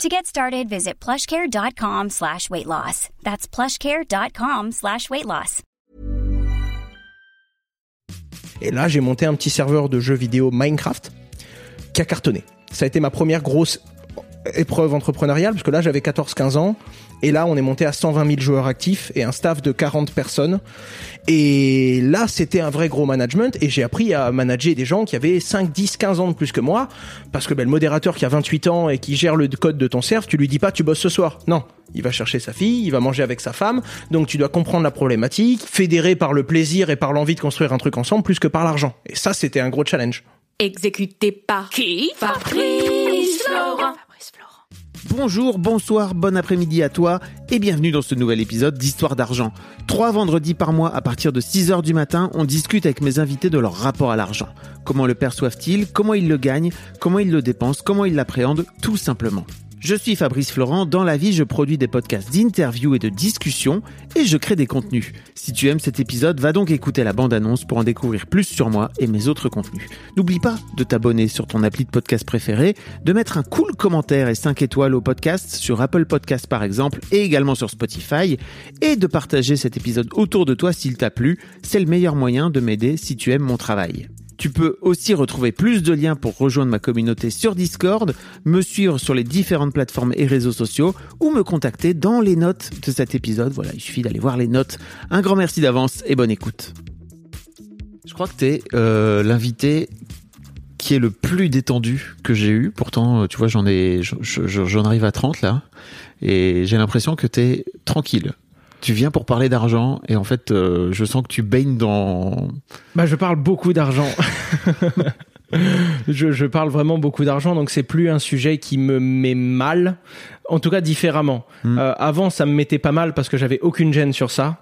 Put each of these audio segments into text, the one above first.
To get started, visit plushcare.com slash weight loss. That's plushcare.com slash weight loss. Et là, j'ai monté un petit serveur de jeux vidéo Minecraft qui a cartonné. Ça a été ma première grosse épreuve entrepreneuriale, parce que là, j'avais 14-15 ans. Et là, on est monté à 120 000 joueurs actifs et un staff de 40 personnes. Et là, c'était un vrai gros management. Et j'ai appris à manager des gens qui avaient 5, 10, 15 ans de plus que moi. Parce que ben, le modérateur qui a 28 ans et qui gère le code de ton serve, tu lui dis pas tu bosses ce soir. Non. Il va chercher sa fille, il va manger avec sa femme. Donc tu dois comprendre la problématique, fédérer par le plaisir et par l'envie de construire un truc ensemble plus que par l'argent. Et ça, c'était un gros challenge. Exécuté par qui? Fabrice Florent. Bonjour, bonsoir, bon après-midi à toi et bienvenue dans ce nouvel épisode d'Histoire d'argent. Trois vendredis par mois à partir de 6h du matin, on discute avec mes invités de leur rapport à l'argent. Comment le perçoivent-ils? Comment ils le gagnent? Comment ils le dépensent? Comment ils l'appréhendent? Tout simplement. Je suis Fabrice Florent, dans la vie je produis des podcasts d'interviews et de discussions et je crée des contenus. Si tu aimes cet épisode, va donc écouter la bande-annonce pour en découvrir plus sur moi et mes autres contenus. N'oublie pas de t'abonner sur ton appli de podcast préféré, de mettre un cool commentaire et 5 étoiles au podcast sur Apple Podcasts par exemple et également sur Spotify et de partager cet épisode autour de toi s'il t'a plu. C'est le meilleur moyen de m'aider si tu aimes mon travail. Tu peux aussi retrouver plus de liens pour rejoindre ma communauté sur Discord, me suivre sur les différentes plateformes et réseaux sociaux ou me contacter dans les notes de cet épisode. Voilà, il suffit d'aller voir les notes. Un grand merci d'avance et bonne écoute. Je crois que tu es euh, l'invité qui est le plus détendu que j'ai eu. Pourtant, tu vois, j'en ai, j'en arrive à 30 là. Et j'ai l'impression que tu es tranquille tu viens pour parler d'argent et en fait, euh, je sens que tu baignes dans. Bah, je parle beaucoup d'argent. je, je, parle vraiment beaucoup d'argent, donc c'est plus un sujet qui me met mal, en tout cas différemment. Hmm. Euh, avant, ça me mettait pas mal parce que j'avais aucune gêne sur ça.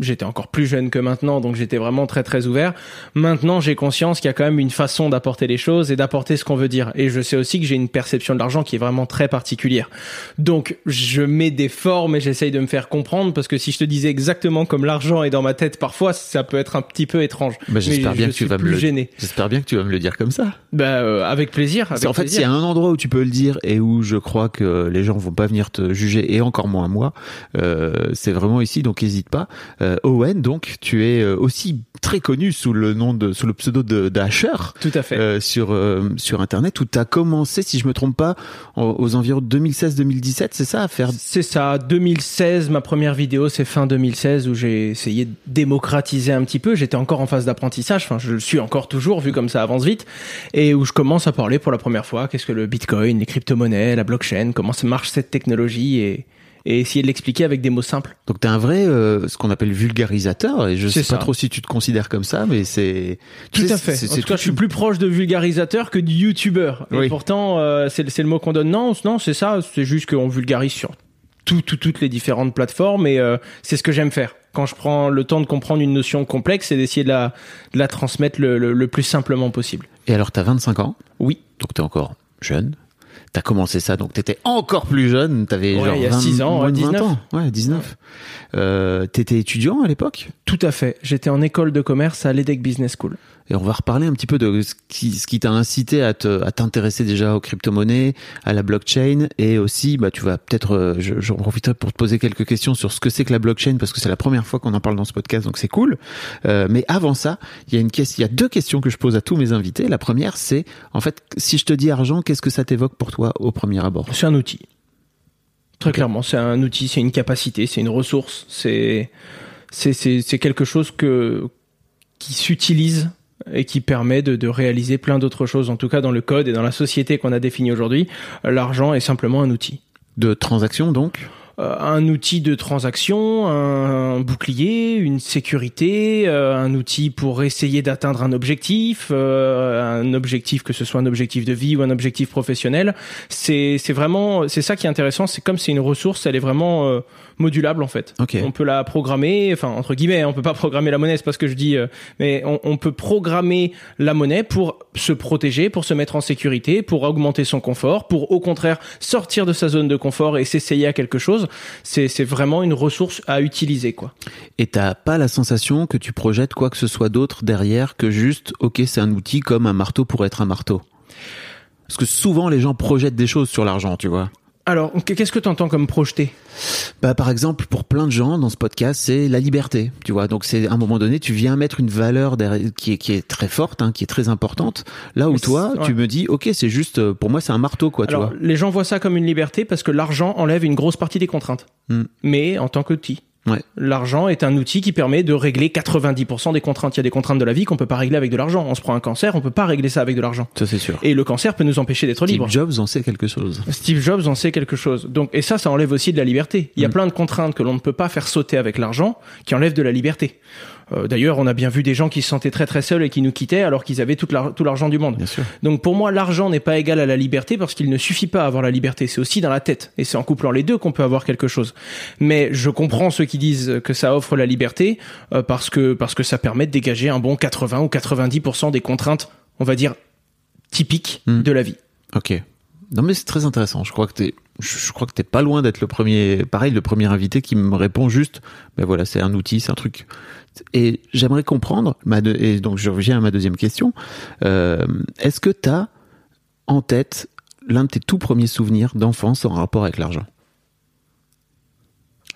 J'étais encore plus jeune que maintenant, donc j'étais vraiment très très ouvert. Maintenant, j'ai conscience qu'il y a quand même une façon d'apporter les choses et d'apporter ce qu'on veut dire. Et je sais aussi que j'ai une perception de l'argent qui est vraiment très particulière. Donc, je mets des formes et j'essaye de me faire comprendre parce que si je te disais exactement comme l'argent est dans ma tête, parfois, ça peut être un petit peu étrange. Bah, j'espère bien que tu vas me le J'espère bien que tu vas me le dire comme ça. Bah, euh, avec plaisir. en fait, s'il y a un endroit où tu peux le dire et où je crois que les gens vont pas venir te juger et encore moins moi, euh, c'est vraiment ici. Donc, n'hésite pas. Euh, Owen, donc tu es euh, aussi très connu sous le nom de sous le pseudo de, Tout à fait. Euh, sur euh, sur internet où tu as commencé si je me trompe pas aux, environs 2016-2017, c'est ça à faire C'est ça, 2016 ma première vidéo, c'est fin 2016 où j'ai essayé de démocratiser un petit peu, j'étais encore en phase d'apprentissage, enfin je le suis encore toujours vu comme ça avance vite et où je commence à parler pour la première fois. Qu'est-ce que le Bitcoin, les crypto-monnaies, la blockchain, comment ça marche cette technologie et et essayer de l'expliquer avec des mots simples. Donc tu es un vrai, euh, ce qu'on appelle vulgarisateur, et je sais pas trop si tu te considères comme ça, mais c'est... Tout à fait. En tout cas, je suis plus proche de vulgarisateur que de youtubeur. Et pourtant, euh, c'est le mot qu'on donne. Non, non, c'est ça, c'est juste qu'on vulgarise sur tout, toutes les différentes plateformes, et euh, c'est ce que j'aime faire. Quand je prends le temps de comprendre une notion complexe, c'est d'essayer de la, de la transmettre le, le, le plus simplement possible. Et alors, tu as 25 ans? Oui. Donc tu es encore jeune T'as commencé ça, donc t'étais encore plus jeune, t'avais ouais, genre il y a 6 ans, ouais, 19 ans. Ouais, 19. Euh, t'étais étudiant à l'époque? Tout à fait. J'étais en école de commerce à l'EDEC Business School. Et on va reparler un petit peu de ce qui, ce qui t'a incité à t'intéresser déjà aux crypto-monnaies, à la blockchain, et aussi, bah, tu vas peut-être, euh, j'en profiterai pour te poser quelques questions sur ce que c'est que la blockchain, parce que c'est la première fois qu'on en parle dans ce podcast, donc c'est cool. Euh, mais avant ça, il y a une question, il y a deux questions que je pose à tous mes invités. La première, c'est, en fait, si je te dis argent, qu'est-ce que ça t'évoque pour toi au premier abord? C'est un outil. Très clairement, c'est un outil, c'est une capacité, c'est une ressource, c'est, c'est, c'est quelque chose que, qui s'utilise et qui permet de, de réaliser plein d'autres choses. En tout cas, dans le code et dans la société qu'on a définie aujourd'hui, l'argent est simplement un outil. De transaction donc? Euh, un outil de transaction, un bouclier, une sécurité, euh, un outil pour essayer d'atteindre un objectif, euh, un objectif que ce soit un objectif de vie ou un objectif professionnel. C'est c'est vraiment c'est ça qui est intéressant. C'est comme c'est une ressource, elle est vraiment modulable en fait. On peut la programmer, enfin entre guillemets, hein, on peut pas programmer la monnaie, c'est pas ce que je dis, euh, mais on, on peut programmer la monnaie pour se protéger, pour se mettre en sécurité, pour augmenter son confort, pour au contraire sortir de sa zone de confort et s'essayer à quelque chose. C'est c'est vraiment une ressource à utiliser quoi. Et t'as pas la sensation que tu projettes quoi que ce soit d'autre derrière que juste, ok, c'est un outil comme un marteau pour être un marteau? Parce que souvent les gens projettent des choses sur l'argent, tu vois. Alors qu'est-ce que tu entends comme projeter Bah, par exemple, pour plein de gens dans ce podcast, c'est la liberté, tu vois. Donc, c'est à un moment donné, tu viens mettre une valeur qui est qui est très forte, hein, qui est très importante. Là où Mais toi, ouais. tu me dis, ok, c'est juste, euh, pour moi, c'est un marteau, quoi, tu vois. les gens voient ça comme une liberté parce que l'argent enlève une grosse partie des contraintes. Hmm. Mais en tant qu'outil. Ouais. L'argent est un outil qui permet de régler 90% des contraintes. Il y a des contraintes de la vie qu'on peut pas régler avec de l'argent. On se prend un cancer, on peut pas régler ça avec de l'argent. Ça, c'est sûr. Et le cancer peut nous empêcher d'être Steve libres. Jobs en sait quelque chose. Steve Jobs en sait quelque chose. Donc, et ça, ça enlève aussi de la liberté. Il y a Mm. plein de contraintes que l'on ne peut pas faire sauter avec l'argent, qui enlèvent de la liberté. Euh, D'ailleurs, on a bien vu des gens qui se sentaient très très seuls et qui nous quittaient alors qu'ils avaient tout l'argent du monde. Bien sûr. Donc pour moi, l'argent n'est pas égal à la liberté parce qu'il ne suffit pas à avoir la liberté. C'est aussi dans la tête. Et c'est en couplant les deux qu'on peut avoir quelque chose. Mais je comprends ceux qui disent que ça offre la liberté euh, parce que parce que ça permet de dégager un bon 80 ou 90% des contraintes, on va dire typiques Mm. de la vie. Ok. Non, mais c'est très intéressant. Je crois que t'es, je crois que t'es pas loin d'être le premier, pareil, le premier invité qui me répond juste, ben voilà, c'est un outil, c'est un truc. Et j'aimerais comprendre, ma et donc je reviens à ma deuxième question. Euh, est-ce que t'as en tête l'un de tes tout premiers souvenirs d'enfance en rapport avec l'argent?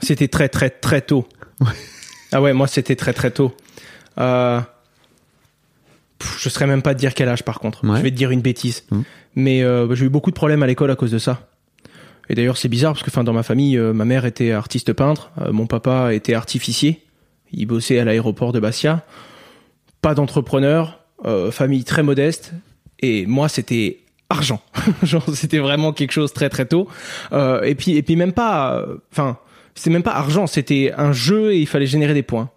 C'était très très très tôt. Ah ouais, moi c'était très très tôt. Euh... Je saurais même pas te dire quel âge par contre. Ouais. Je vais te dire une bêtise. Mhm. Mais euh, j'ai eu beaucoup de problèmes à l'école à cause de ça. Et d'ailleurs c'est bizarre parce que enfin dans ma famille, euh, ma mère était artiste peintre, euh, mon papa était artificier. Il bossait à l'aéroport de Bastia. Pas d'entrepreneur, euh, famille très modeste. Et moi c'était argent. Genre c'était vraiment quelque chose très très tôt. Euh, et puis et puis même pas. euh, Enfin c'était même pas argent, c'était un jeu et il fallait générer des points.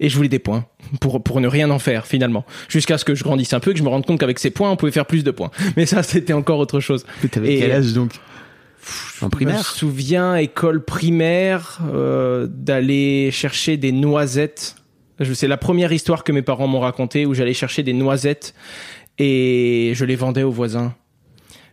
Et je voulais des points pour pour ne rien en faire finalement, jusqu'à ce que je grandisse un peu, que je me rende compte qu'avec ces points on pouvait faire plus de points. Mais ça c'était encore autre chose. T'avais Et- quel âge donc? Je me souviens école primaire euh, d'aller chercher des noisettes. Je- C'est la première histoire que mes parents m'ont racontée où j'allais chercher des noisettes et je les vendais aux voisins.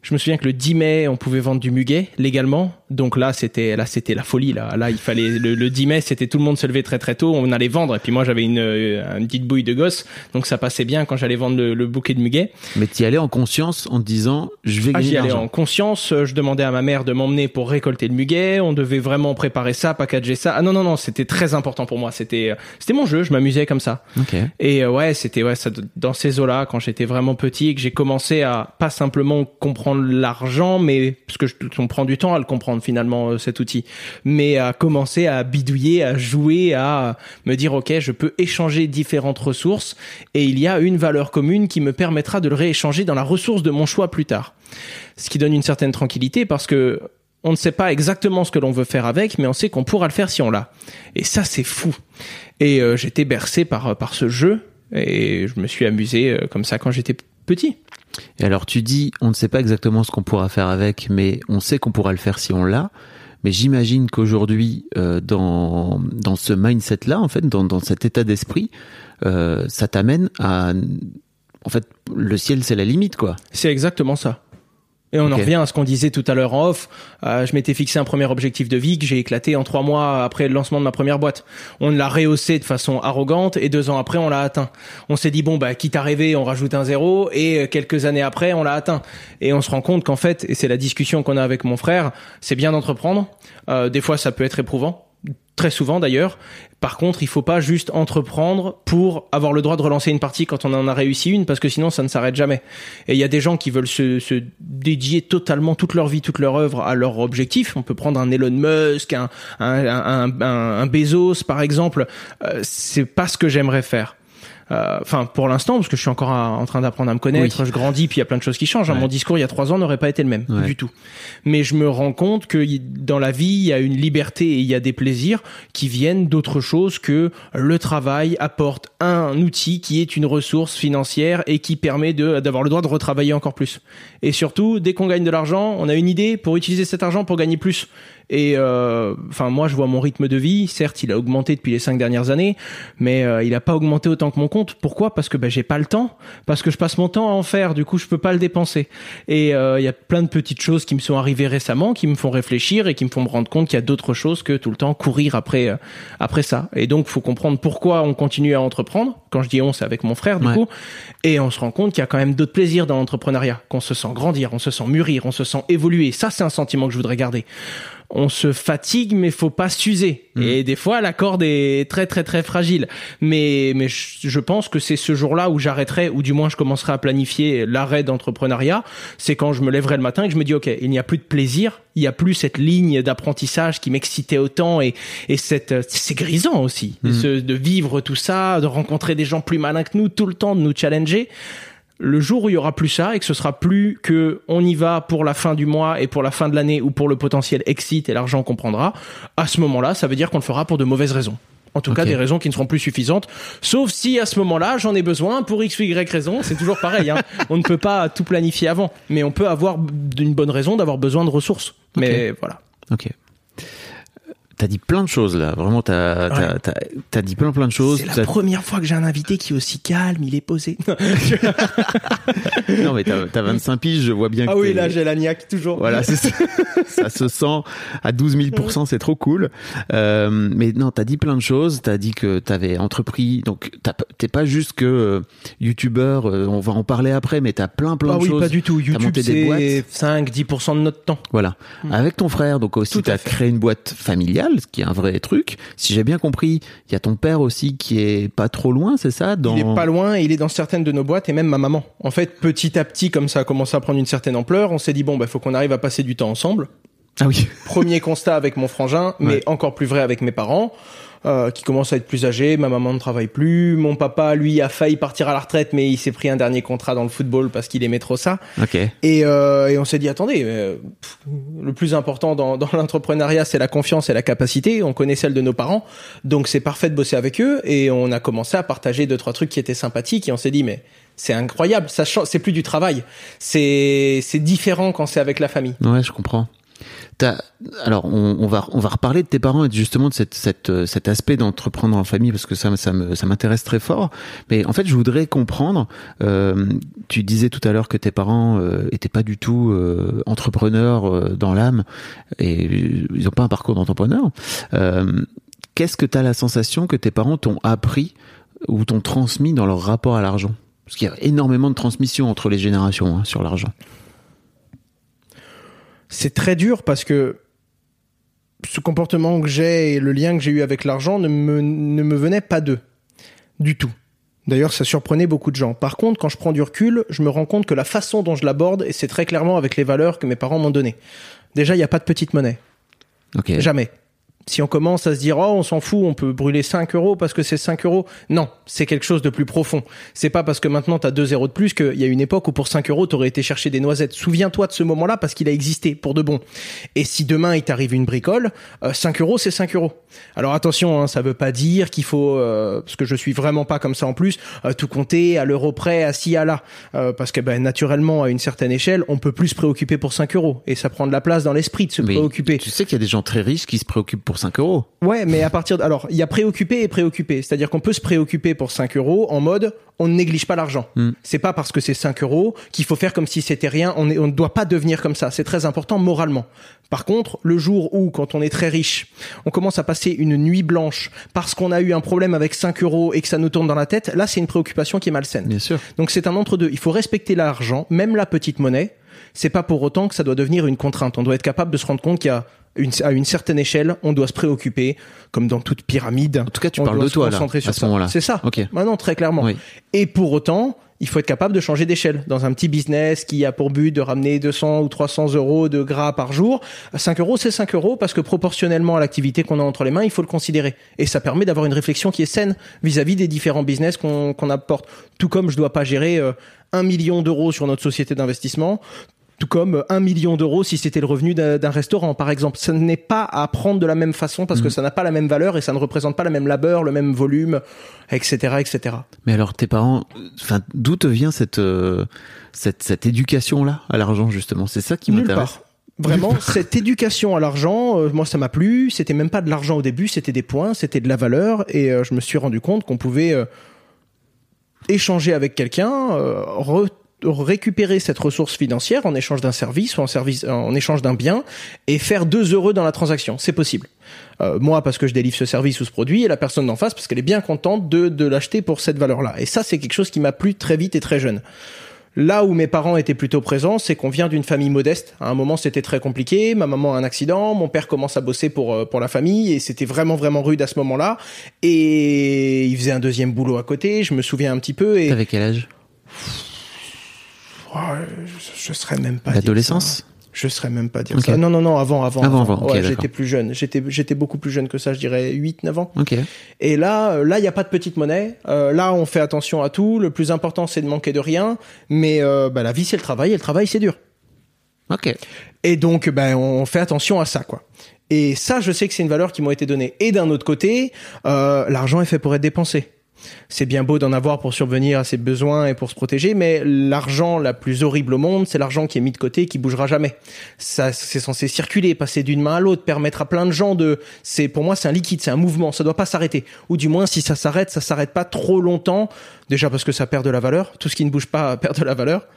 Je me souviens que le 10 mai, on pouvait vendre du muguet légalement. Donc là, c'était là, c'était la folie. Là, là, il fallait le, le 10 mai, c'était tout le monde se levait très très tôt. On allait vendre. Et puis moi, j'avais une, euh, une petite bouille de gosse, donc ça passait bien quand j'allais vendre le, le bouquet de muguet. Mais t'y allais en conscience en te disant, je vais Ah, gagner j'y allais en conscience. Je demandais à ma mère de m'emmener pour récolter le muguet. On devait vraiment préparer ça, packager ça. Ah non non non, c'était très important pour moi. C'était euh, c'était mon jeu. Je m'amusais comme ça. Ok. Et euh, ouais, c'était ouais ça dans ces eaux-là quand j'étais vraiment petit et que j'ai commencé à pas simplement comprendre l'argent, mais parce que je, on prend du temps à le comprendre finalement euh, cet outil, mais à commencer à bidouiller, à jouer, à me dire ok, je peux échanger différentes ressources et il y a une valeur commune qui me permettra de le rééchanger dans la ressource de mon choix plus tard. Ce qui donne une certaine tranquillité parce que on ne sait pas exactement ce que l'on veut faire avec, mais on sait qu'on pourra le faire si on l'a. Et ça, c'est fou. Et euh, j'étais bercé par, par ce jeu, et je me suis amusé euh, comme ça quand j'étais petit. Et alors tu dis, on ne sait pas exactement ce qu'on pourra faire avec, mais on sait qu'on pourra le faire si on l'a. Mais j'imagine qu'aujourd'hui, euh, dans, dans ce mindset-là, en fait, dans, dans cet état d'esprit, euh, ça t'amène à... En fait, le ciel, c'est la limite, quoi. C'est exactement ça. Et on en revient à ce qu'on disait tout à l'heure en off. Euh, je m'étais fixé un premier objectif de vie que j'ai éclaté en trois mois après le lancement de ma première boîte. On l'a rehaussé de façon arrogante et deux ans après on l'a atteint. On s'est dit bon bah quitte à rêver on rajoute un zéro et euh, quelques années après on l'a atteint. Et on se rend compte qu'en fait et c'est la discussion qu'on a avec mon frère, c'est bien d'entreprendre. Euh, des fois ça peut être éprouvant. Très souvent d'ailleurs. Par contre, il faut pas juste entreprendre pour avoir le droit de relancer une partie quand on en a réussi une, parce que sinon ça ne s'arrête jamais. Et il y a des gens qui veulent se, se dédier totalement toute leur vie, toute leur œuvre à leur objectif. On peut prendre un Elon Musk, un, un, un, un, Bezos par exemple. Euh, c'est pas ce que j'aimerais faire. Euh, enfin pour l'instant parce que je suis encore à- en train d'apprendre à me connaître, Oui. je grandis, puis il y a plein de choses qui changent. hein. Mon discours il y a trois ans n'aurait pas été le même Ouais. du tout. Mais je me rends compte que dans la vie il y a une liberté et il y a des plaisirs qui viennent d'autre chose que le travail apporte un outil qui est une ressource financière et qui permet de d'avoir le droit de retravailler encore plus. Et surtout dès qu'on gagne de l'argent, on a une idée pour utiliser cet argent pour gagner plus. Et euh, enfin, moi, je vois mon rythme de vie. Certes, il a augmenté depuis les cinq dernières années, mais euh, il a pas augmenté autant que mon compte. Pourquoi? Parce que ben, j'ai pas le temps, parce que je passe mon temps à en faire. Du coup, je peux pas le dépenser. Et euh, il y a plein de petites choses qui me sont arrivées récemment, qui me font réfléchir et qui me font me rendre compte qu'il y a d'autres choses que tout le temps courir après euh, après ça. Et donc, faut comprendre pourquoi on continue à entreprendre. Quand je dis on, c'est avec mon frère, du Ouais. coup. Et on se rend compte qu'il y a quand même d'autres plaisirs dans l'entrepreneuriat, qu'on se sent grandir, on se sent mûrir, on se sent évoluer. Ça, c'est un sentiment que je voudrais garder on se fatigue mais faut pas s'user. Et des fois la corde est très très très fragile. Mais mais je je pense que c'est ce jour-là où j'arrêterai ou du moins je commencerai à planifier l'arrêt d'entrepreneuriat. C'est quand je me lèverai le matin et que je me dis OK il n'y a plus de plaisir. Il y a plus cette ligne d'apprentissage qui m'excitait autant et et cette c'est grisant aussi ce- de vivre tout ça de rencontrer des gens plus malins que nous tout le temps de nous challenger le jour où il y aura plus ça et que ce sera plus que on y va pour la fin du mois et pour la fin de l'année ou pour le potentiel exit et l'argent qu'on prendra, à ce moment-là, ça veut dire qu'on le fera pour de mauvaises raisons. En tout cas, des raisons qui ne seront plus suffisantes. Sauf si à ce moment-là, j'en ai besoin pour X ou Y raison. C'est toujours pareil. Hein. on ne peut pas tout planifier avant. Mais on peut avoir d'une bonne raison d'avoir besoin de ressources. Mais voilà. Ok. T'as dit plein de choses là, vraiment t'as Ouais. t'as- t'as dit plein plein de choses. C'est la première fois que j'ai un invité qui est aussi calme, il est posé. Non mais t'as t'as 25 piges, je vois bien que ah oui, t'es- là, j'ai la niaque toujours. Voilà, c'est ça. ça se sent à 12 000% c'est trop cool. Euh, mais non, t'as dit plein de choses. T'as dit que t'avais entrepris, donc t'es pas juste que euh, youtubeur. euh, on va en parler après, mais t'as plein plein Ah de oui, choses. pas du tout. YouTube, c'est 5-10% de notre temps. Voilà. Avec ton frère, donc aussi, t'as créé une boîte familiale, ce qui est un vrai truc. Si j'ai bien compris, il y a ton père aussi qui est pas trop loin, c'est ça dans... Il est pas loin et il est dans certaines de nos boîtes et même ma maman. En fait, petit à petit, comme ça a commencé à prendre une certaine ampleur, on s'est dit bon, bah, faut qu'on arrive à passer du temps ensemble. Ah oui. Premier constat avec mon frangin, mais Ouais. encore plus vrai avec mes parents, euh, qui commencent à être plus âgés. Ma maman ne travaille plus. Mon papa, lui, a failli partir à la retraite, mais il s'est pris un dernier contrat dans le football parce qu'il aimait trop ça. Ok. Et, euh, et on s'est dit, attendez, euh, pff, le plus important dans, dans l'entrepreneuriat, c'est la confiance et la capacité. On connaît celle de nos parents, donc c'est parfait de bosser avec eux. Et on a commencé à partager deux trois trucs qui étaient sympathiques. Et on s'est dit, mais c'est incroyable, ça change, c'est plus du travail, c'est c'est différent quand c'est avec la famille. Ouais, je comprends. Alors, on, va on va reparler de tes parents et justement de euh, cet aspect d'entreprendre en famille parce que ça, ça m'intéresse très fort. Mais en fait, je voudrais comprendre. euh, tu disais tout à l'heure que tes parents euh, étaient pas du tout euh, entrepreneurs dans l'âme et ils ont pas un parcours d'entrepreneur. Qu'est-ce que tu as la sensation que tes parents t'ont appris ou t'ont transmis dans leur rapport à l'argent? Parce qu'il y a énormément de transmission entre les générations hein, sur l'argent. C'est très dur parce que ce comportement que j'ai et le lien que j'ai eu avec l'argent ne me, ne me venait pas d'eux. Du tout. D'ailleurs, ça surprenait beaucoup de gens. Par contre, quand je prends du recul, je me rends compte que la façon dont je l'aborde, et c'est très clairement avec les valeurs que mes parents m'ont données. Déjà, il n'y a pas de petite monnaie. Ok. Jamais. Si on commence à se dire, oh, on s'en fout, on peut brûler 5 euros parce que c'est 5 euros. Non, c'est quelque chose de plus profond. C'est pas parce que maintenant t'as 2 zéros de plus qu'il y a une époque où pour 5 euros t'aurais été chercher des noisettes. Souviens-toi de ce moment-là parce qu'il a existé pour de bon. Et si demain il t'arrive une bricole, euh, 5 euros c'est 5 euros. Alors attention, hein, ça veut pas dire qu'il faut, euh, parce que je suis vraiment pas comme ça en plus, euh, tout compter à l'euro près, à ci, à là. Euh, parce que ben, naturellement, à une certaine échelle, on peut plus se préoccuper pour 5 euros. Et ça prend de la place dans l'esprit de se Mais préoccuper. Tu sais qu'il y a des gens très riches qui se préoccupent pour 5 euros. Ouais, mais à partir de... Alors, il y a préoccupé et préoccupé. C'est-à-dire qu'on peut se préoccuper pour 5 euros en mode on ne néglige pas l'argent. Mm. C'est pas parce que c'est 5 euros qu'il faut faire comme si c'était rien. On, est- on ne doit pas devenir comme ça. C'est très important moralement. Par contre, le jour où, quand on est très riche, on commence à passer une nuit blanche parce qu'on a eu un problème avec 5 euros et que ça nous tourne dans la tête, là, c'est une préoccupation qui est malsaine. Bien sûr. Donc c'est un entre-deux. Il faut respecter l'argent, même la petite monnaie. C'est pas pour autant que ça doit devenir une contrainte. On doit être capable de se rendre compte qu'il y a une, à une certaine échelle, on doit se préoccuper, comme dans toute pyramide. En tout cas, tu on parles doit de se toi là, concentrer à sur ce ça. moment-là. C'est ça. Ok. Maintenant, très clairement. Oui. Et pour autant, il faut être capable de changer d'échelle. Dans un petit business qui a pour but de ramener 200 ou 300 euros de gras par jour, 5 euros, c'est 5 euros parce que proportionnellement à l'activité qu'on a entre les mains, il faut le considérer. Et ça permet d'avoir une réflexion qui est saine vis-à-vis des différents business qu'on qu'on apporte. Tout comme je dois pas gérer euh, un million d'euros sur notre société d'investissement, tout comme un million d'euros si c'était le revenu d'un restaurant, par exemple. Ce n'est pas à prendre de la même façon parce que ça n'a pas la même valeur et ça ne représente pas le même labeur, le même volume, etc., etc. Mais alors tes parents, enfin d'où te vient cette euh, cette, cette éducation là à l'argent justement? C'est ça qui m'intéresse. Vraiment, cette éducation à l'argent, euh, moi ça m'a plu. C'était même pas de l'argent au début, c'était des points, c'était de la valeur, et euh, je me suis rendu compte qu'on pouvait euh, échanger avec quelqu'un, euh, re- récupérer cette ressource financière en échange d'un service ou en service en échange d'un bien et faire deux heureux dans la transaction. C'est possible. Euh, moi parce que je délivre ce service ou ce produit et la personne d'en face parce qu'elle est bien contente de, de l'acheter pour cette valeur-là. Et ça c'est quelque chose qui m'a plu très vite et très jeune. Là où mes parents étaient plutôt présents, c'est qu'on vient d'une famille modeste. À un moment, c'était très compliqué. Ma maman a un accident, mon père commence à bosser pour euh, pour la famille et c'était vraiment vraiment rude à ce moment-là. Et il faisait un deuxième boulot à côté. Je me souviens un petit peu et T'avais quel âge? Oh, je, serais même pas. L'adolescence. Je serais même pas dire ça. Non non non, avant avant. Avant, avant, ok, Ouais, d'accord. j'étais plus jeune. J'étais j'étais beaucoup plus jeune que ça. Je dirais 8 9 ans. Ok. Et là, euh, là, il n'y a pas de petite monnaie. Euh, là, on fait attention à tout. Le plus important, c'est de manquer de rien. Mais euh, bah, la vie, c'est le travail. Et le travail, c'est dur. Ok. Et donc, ben, on fait attention à ça, quoi. Et ça, je sais que c'est une valeur qui m'a été donnée. Et d'un autre côté, euh, l'argent est fait pour être dépensé. C'est bien beau d'en avoir pour survenir à ses besoins et pour se protéger, mais l'argent la plus horrible au monde, c'est l'argent qui est mis de côté et qui bougera jamais. Ça, c'est censé circuler, passer d'une main à l'autre, permettre à plein de gens de. C'est pour moi, c'est un liquide, c'est un mouvement, ça doit pas s'arrêter. Ou du moins, si ça s'arrête, ça s'arrête pas trop longtemps. Déjà parce que ça perd de la valeur. Tout ce qui ne bouge pas perd de la valeur.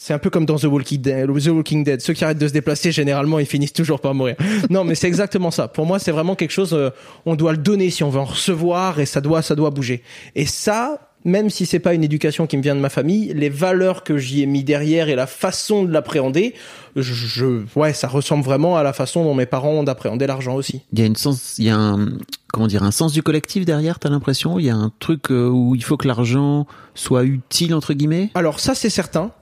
C'est un peu comme dans The Walking, Dead, The Walking Dead. Ceux qui arrêtent de se déplacer, généralement, ils finissent toujours par mourir. Non, mais c'est exactement ça. Pour moi, c'est vraiment quelque chose, euh, on doit le donner si on veut en recevoir et ça doit, ça doit bouger. Et ça, même si c'est pas une éducation qui me vient de ma famille, les valeurs que j'y ai mis derrière et la façon de l'appréhender, je, je- ouais, ça ressemble vraiment à la façon dont mes parents ont d'appréhender l'argent aussi. Il y a une sens, il y a un, comment dire, un sens du collectif derrière. T'as l'impression? Il y a un truc euh, où il faut que l'argent soit utile entre guillemets? Alors ça c'est certain.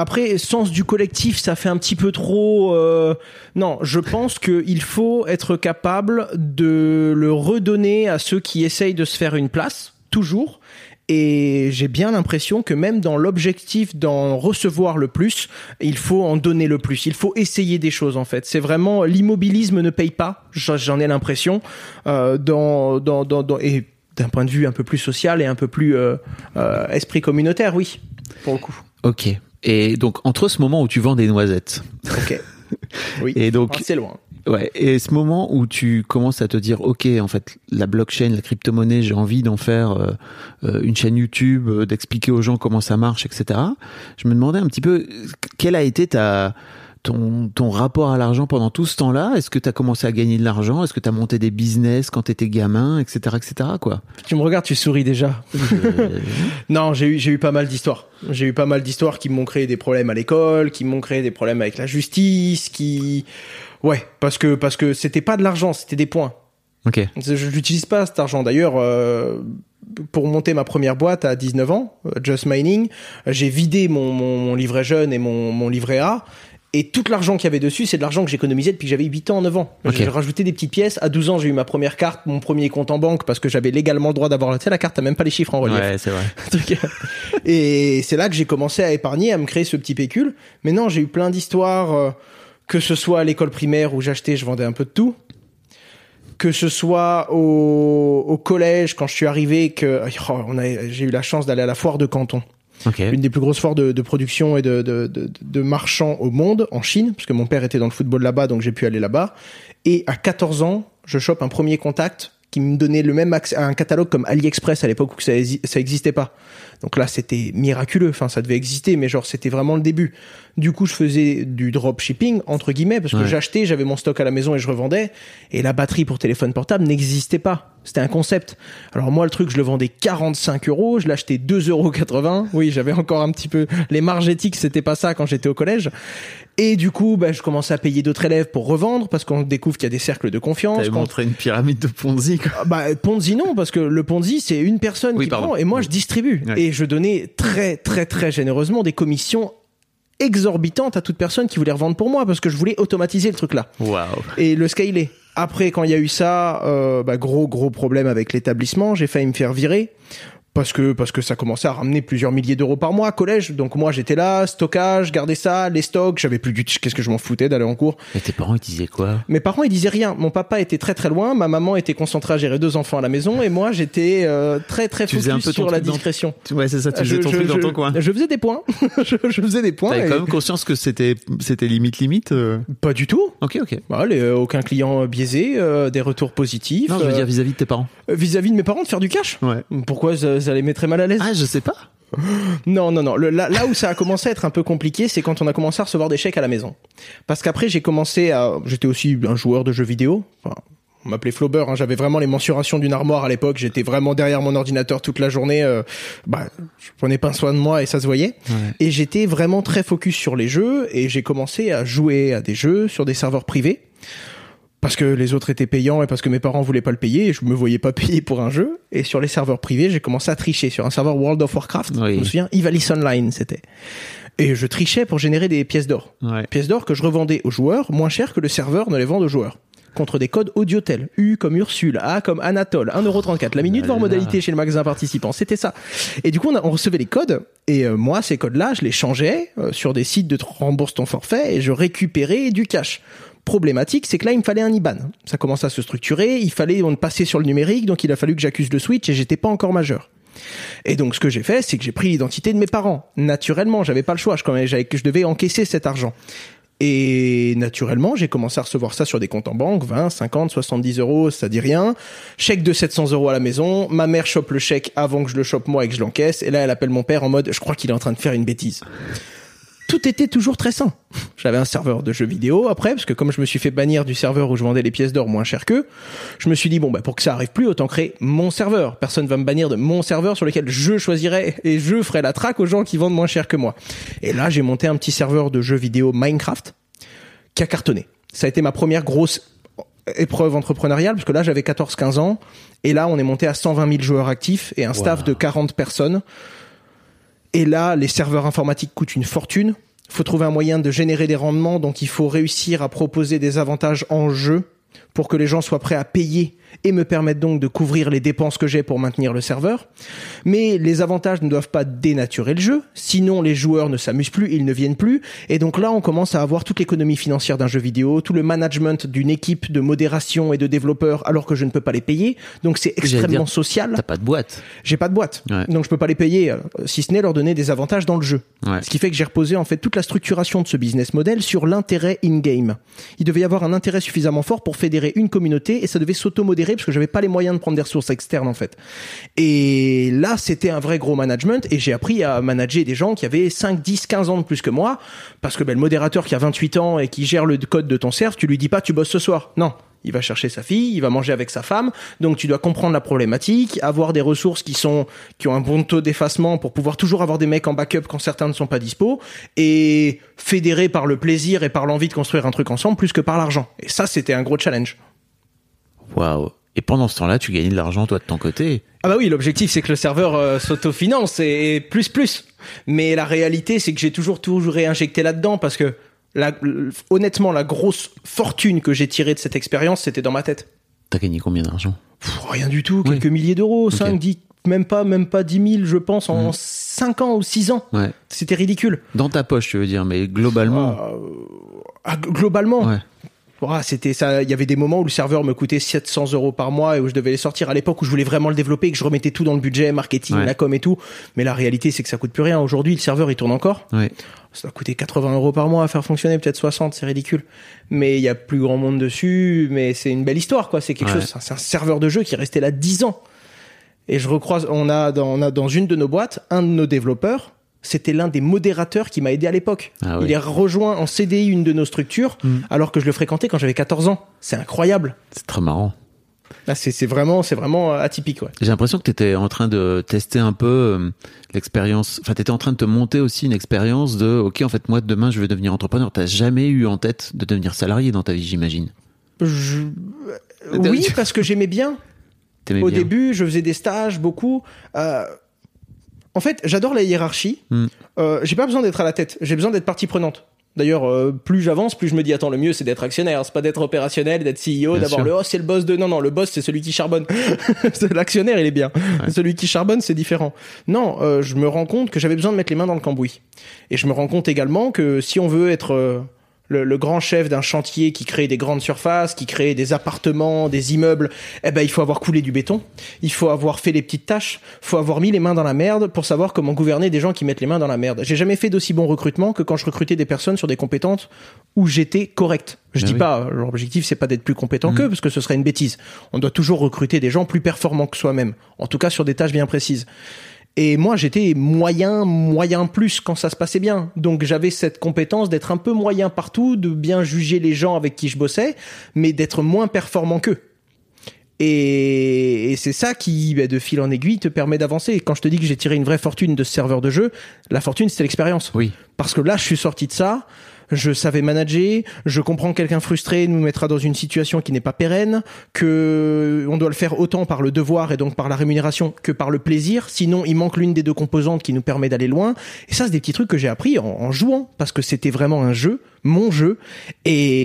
Après, sens du collectif, ça fait un petit peu trop. euh, Non, je pense qu'il faut être capable de le redonner à ceux qui essayent de se faire une place, toujours. Et j'ai bien l'impression que même dans l'objectif d'en recevoir le plus, il faut en donner le plus. Il faut essayer des choses en fait. C'est vraiment l'immobilisme ne paye pas. J'en ai l'impression euh, dans, dans, dans, et d'un point de vue un peu plus social et un peu plus euh, esprit communautaire, oui, pour le coup. Ok. Et donc entre ce moment où tu vends des noisettes Ok. Oui. et donc Ah, c'est loin. Ouais, et ce moment où tu commences à te dire, ok, en fait, la blockchain, la crypto-monnaie, j'ai envie d'en faire euh, euh, une chaîne YouTube, euh, d'expliquer aux gens comment ça marche, etc. Je me demandais un petit peu, euh, quel a été ta ton, ton rapport à l'argent pendant tout ce temps-là? Est-ce que tu as commencé à gagner de l'argent? Est-ce que tu as monté des business quand tu étais gamin, etc., etc. Quoi? Tu me regardes, tu souris déjà. Euh, Non, j'ai eu, j'ai eu pas mal d'histoires. J'ai eu pas mal d'histoires qui m'ont créé des problèmes à l'école, qui m'ont créé des problèmes avec la justice, qui, ouais, parce que parce que c'était pas de l'argent, c'était des points. ok. Je l'utilise pas cet argent. D'ailleurs, euh, pour monter ma première boîte à 19 ans, euh, Just Mining, euh, j'ai vidé mon, mon, mon livret jeune et mon, mon livret A. Et tout l'argent qu'il y avait dessus, c'est de l'argent que j'économisais depuis que j'avais 8 ans, 9 ans. Ok. J'ai rajouté des petites pièces. À 12 ans, j'ai eu ma première carte, mon premier compte en banque parce que j'avais légalement le droit d'avoir, tu sais, la carte, t'as même pas les chiffres en relief. Ouais, c'est vrai. truc. et c'est là que j'ai commencé à épargner, à me créer ce petit pécule. Mais non, j'ai eu plein d'histoires, euh, que ce soit à l'école primaire où j'achetais, je vendais un peu de tout. Que ce soit au, au collège, quand je suis arrivé, que oh, on a, j'ai eu la chance d'aller à la foire de Canton, Ok. une des plus grosses foires de, de production et de, de, de, marchands au monde, en Chine, parce que mon père était dans le football là-bas, donc j'ai pu aller là-bas. Et à 14 ans, je chope un premier contact qui me donnait le même accès à un catalogue comme AliExpress à l'époque où ça, ça existait pas. Donc là, c'était miraculeux. Enfin, ça devait exister, mais genre, c'était vraiment le début. Du coup, je faisais du dropshipping, entre guillemets, parce que Ouais. j'achetais, j'avais mon stock à la maison et je revendais. Et la batterie pour téléphone portable n'existait pas. C'était un concept. Alors moi, le truc, je le vendais 45 euros, je l'achetais 2,80 euros. Oui, j'avais encore un petit peu les marges éthiques, c'était pas ça quand j'étais au collège. Et du coup, bah, je commençais à payer d'autres élèves pour revendre parce qu'on découvre qu'il y a des cercles de confiance. T'avais Quand- montré une pyramide de Ponzi, quoi. Ah Bah, Ponzi non, parce que le Ponzi c'est une personne Oui, qui pardon. prend et moi je distribue Ouais. et je donnais très très très généreusement des commissions exorbitantes à toute personne qui voulait revendre pour moi parce que je voulais automatiser le truc là et le scaler. Après, quand il y a eu ça, euh, bah, gros gros problème avec l'établissement. J'ai failli me faire virer parce que parce que ça commençait à ramener plusieurs milliers d'euros par mois collège. Donc moi j'étais là, stockage, garder ça, les stocks. J'avais plus du tout. Qu'est-ce que je m'en foutais d'aller en cours. Et tes parents, ils disaient quoi? Mes parents ils disaient rien. Mon papa était très très loin, ma maman était concentrée à gérer deux enfants à la maison et moi j'étais euh, très très Tu focus un peu ton sur la dans- discrétion. Ouais, c'est ça, tu faisais Je- ton je- truc dans ton coin. Je faisais des points. je, je faisais des points. T'avais et- quand même conscience que c'était, c'était limite limite euh Pas du tout. Ok, ok. Bah, les- euh, aucun client biaisé, euh, des retours positifs. Non, je veux euh, dire vis-à-vis de tes parents. vis-à-vis de mes parents de faire du cash. Ouais. Pourquoi ça, ça les mettrait mal à l'aise Ah, je sais pas. Non, non, non. Le- là, là où ça a commencé à être un peu compliqué, c'est quand on a commencé à recevoir des chèques à la maison. Parce qu'après, j'ai commencé à... J'étais aussi un joueur de jeux vidéo. Enfin, on m'appelait Flaubert. hein. J'avais vraiment les mensurations d'une armoire à l'époque. J'étais vraiment derrière mon ordinateur toute la journée. euh, bah, je prenais pas soin de moi et ça se voyait. Ouais. Et j'étais vraiment très focus sur les jeux et j'ai commencé à jouer à des jeux sur des serveurs privés parce que les autres étaient payants et parce que mes parents voulaient pas le payer et je me voyais pas payer pour un jeu. Et sur les serveurs privés j'ai commencé à tricher sur un serveur World of Warcraft. Oui. je me souviens Ivalice Online c'était. Et je trichais pour générer des pièces d'or. Ouais. pièces d'or que je revendais aux joueurs moins cher que le serveur ne les vend aux joueurs. Contre des codes audiotel U comme Ursule A comme Anatole 1,34€ la minute Ah modalité chez le magasin participant c'était ça. Et du coup on, a- on recevait les codes et euh, moi ces codes là je les changeais euh, sur des sites de rembourse ton forfait et je récupérais du cash problématique, c'est que là, il me fallait un IBAN. Ça commençait à se structurer, il fallait on passer sur le numérique, donc il a fallu que j'accuse le switch et j'étais pas encore majeur. Et donc, ce que j'ai fait, c'est que j'ai pris l'identité de mes parents. Naturellement, j'avais pas le choix, je, je devais encaisser cet argent. Et naturellement, j'ai commencé à recevoir ça sur des comptes en banque, 20, 50, 70 euros, ça dit rien. Chèque de 700 euros à la maison. Ma mère chope le chèque avant que je le chope moi et que je l'encaisse. Et là, elle appelle mon père en mode, je crois qu'il est en train de faire une bêtise tout était toujours très sain. J'avais un serveur de jeux vidéo après, parce que comme je me suis fait bannir du serveur où je vendais les pièces d'or moins cher qu'eux, je me suis dit, bon, bah, pour que ça arrive plus, autant créer mon serveur. Personne va me bannir de mon serveur sur lequel je choisirais et je ferai la traque aux gens qui vendent moins cher que moi. Et là, j'ai monté un petit serveur de jeux vidéo Minecraft qui a cartonné. Ça a été ma première grosse épreuve entrepreneuriale, parce que là, j'avais 14-15 ans, et là, on est monté à 120 000 joueurs actifs et un staff de 40 personnes. Et là, les serveurs informatiques coûtent une fortune. Il faut trouver un moyen de générer des rendements, donc il faut réussir à proposer des avantages en jeu pour que les gens soient prêts à payer et me permettent donc de couvrir les dépenses que j'ai pour maintenir le serveur. Mais les avantages ne doivent pas dénaturer le jeu, sinon les joueurs ne s'amusent plus, ils ne viennent plus. Et donc là, on commence à avoir toute l'économie financière d'un jeu vidéo, tout le management d'une équipe de modération et de développeurs alors que je ne peux pas les payer. Donc c'est extrêmement dire, social. T'as pas de boîte. J'ai pas de boîte, Ouais. donc je peux pas les payer, euh, si ce n'est leur donner des avantages dans le jeu. Ouais. Ce qui fait que j'ai reposé en fait toute la structuration de ce business model sur l'intérêt in-game. Il devait y avoir un intérêt suffisamment fort pour fédérer une communauté et ça devait s'auto-modérer parce que j'avais pas les moyens de prendre des ressources externes en fait. Et là, c'était un vrai gros management et j'ai appris à manager des gens qui avaient 5, 10, 15 ans de plus que moi parce que ben, le modérateur qui a 28 ans et qui gère le code de ton serve, tu lui dis pas tu bosses ce soir. Non. Il va chercher sa fille, il va manger avec sa femme, donc tu dois comprendre la problématique, avoir des ressources qui sont qui ont un bon taux d'effacement pour pouvoir toujours avoir des mecs en backup quand certains ne sont pas dispo et fédérer par le plaisir et par l'envie de construire un truc ensemble plus que par l'argent. Et ça c'était un gros challenge. Waouh. Et pendant ce temps-là, tu gagnais de l'argent, toi, de ton côté? Ah bah oui, l'objectif c'est que le serveur euh, s'autofinance et, et plus plus. Mais la réalité c'est que j'ai toujours toujours réinjecté là-dedans parce que la, honnêtement la grosse fortune que j'ai tirée de cette expérience c'était dans ma tête. T'as gagné combien d'argent rien du tout, Oui. quelques milliers d'euros, 5, 10, même pas même pas 10 000 je pense en 5 ans ou 6 ans. Ouais. C'était ridicule. Dans ta poche, tu veux dire, mais globalement. Ah, g- globalement, Ouais. Ouah, c'était ça. Il y avait des moments où le serveur me coûtait 700 euros par mois et où je devais les sortir à l'époque où je voulais vraiment le développer et que je remettais tout dans le budget, marketing, Ouais. la com et tout. Mais la réalité, c'est que ça coûte plus rien. Aujourd'hui, le serveur, il tourne encore. Ouais. Ça va coûter 80 euros par mois à faire fonctionner, peut-être 60, c'est ridicule. Mais il y a plus grand monde dessus, mais c'est une belle histoire, quoi. C'est quelque Ouais. chose, c'est un serveur de jeu qui est resté là 10 ans. Et je recroise, on a dans, on a dans une de nos boîtes, un de nos développeurs, c'était l'un des modérateurs qui m'a aidé à l'époque. Ah oui. Il est rejoint en CDI une de nos structures, alors que je le fréquentais quand j'avais 14 ans. C'est incroyable. C'est très marrant. Là, c'est c'est vraiment, c'est vraiment euh, atypique, ouais. J'ai l'impression que tu étais en train de tester un peu euh, l'expérience. Enfin, tu étais en train de te monter aussi une expérience de OK, en fait, moi, demain, je vais devenir entrepreneur. T'as jamais eu en tête de devenir salarié dans ta vie, j'imagine? Je- Oui, parce que j'aimais bien. Au bien. début, je faisais des stages, beaucoup. Euh, En fait, j'adore la hiérarchie. Hmm. Euh, j'ai pas besoin d'être à la tête. J'ai besoin d'être partie prenante. D'ailleurs, euh, plus j'avance, plus je me dis attends, le mieux c'est d'être actionnaire, c'est pas d'être opérationnel, d'être CEO, d'avoir le oh c'est le boss de non non le boss c'est celui qui charbonne. L'actionnaire il est bien, celui qui charbonne c'est différent. Non, euh, je me rends compte que j'avais besoin de mettre les mains dans le cambouis. Et je me rends compte également que si on veut être le, le grand chef d'un chantier qui crée des grandes surfaces, qui crée des appartements, des immeubles, eh ben il faut avoir coulé du béton, il faut avoir fait les petites tâches, faut avoir mis les mains dans la merde pour savoir comment gouverner des gens qui mettent les mains dans la merde. J'ai jamais fait d'aussi bon recrutement que quand je recrutais des personnes sur des compétences où j'étais correct. Je dis oui. pas, euh, l'objectif c'est pas d'être plus compétent qu'eux parce que ce serait une bêtise. On doit toujours recruter des gens plus performants que soi-même, en tout cas sur des tâches bien précises. Et moi, j'étais moyen, moyen plus quand ça se passait bien. Donc j'avais cette compétence d'être un peu moyen partout, de bien juger les gens avec qui je bossais, mais d'être moins performant qu'eux. Et, et c'est ça qui, bah, de fil en aiguille, te permet d'avancer. Et quand je te dis que j'ai tiré une vraie fortune de ce serveur de jeu, la fortune, c'était l'expérience. Oui. Parce que là, je suis sorti de ça, je savais manager, je comprends que quelqu'un frustré nous mettra dans une situation qui n'est pas pérenne, que on doit le faire autant par le devoir et donc par la rémunération que par le plaisir. Sinon, il manque l'une des deux composantes qui nous permet d'aller loin. Et ça, c'est des petits trucs que j'ai appris en, en jouant parce que c'était vraiment un jeu, mon jeu. Et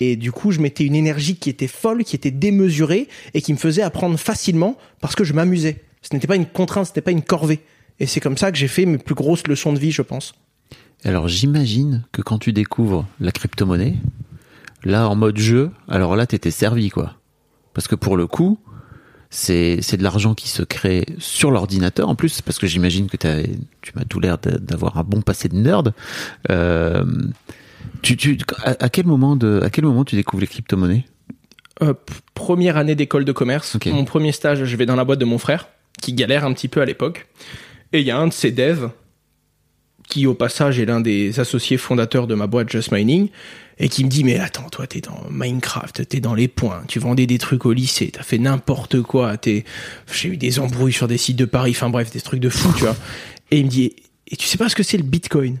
Et du coup, je mettais une énergie qui était folle, qui était démesurée et qui me faisait apprendre facilement parce que je m'amusais. Ce n'était pas une contrainte, ce n'était pas une corvée. Et c'est comme ça que j'ai fait mes plus grosses leçons de vie, je pense. Alors j'imagine que quand tu découvres la crypto-monnaie, là en mode jeu, alors là t'étais servi quoi. Parce que pour le coup, c'est de l'argent qui se crée sur l'ordinateur en plus, parce que j'imagine que tu m'as tout l'air d'a- d'avoir un bon passé de nerd. Euh, tu, tu, à, quel moment de, à quel moment tu découvres les crypto-monnaies Euh, première année d'école de commerce, mon premier stage, je vais dans la boîte de mon frère, qui galère un petit peu à l'époque. Et il y a un de ses devs, qui au passage est l'un des associés fondateurs de ma boîte Just Mining, et qui me dit mais attends toi t'es dans Minecraft, t'es dans les points, tu vendais des trucs au lycée, t'as fait n'importe quoi, t'es j'ai eu des embrouilles sur des sites de Paris, enfin bref des trucs de fou tu vois. Et il me dit et tu sais pas ce que c'est le Bitcoin?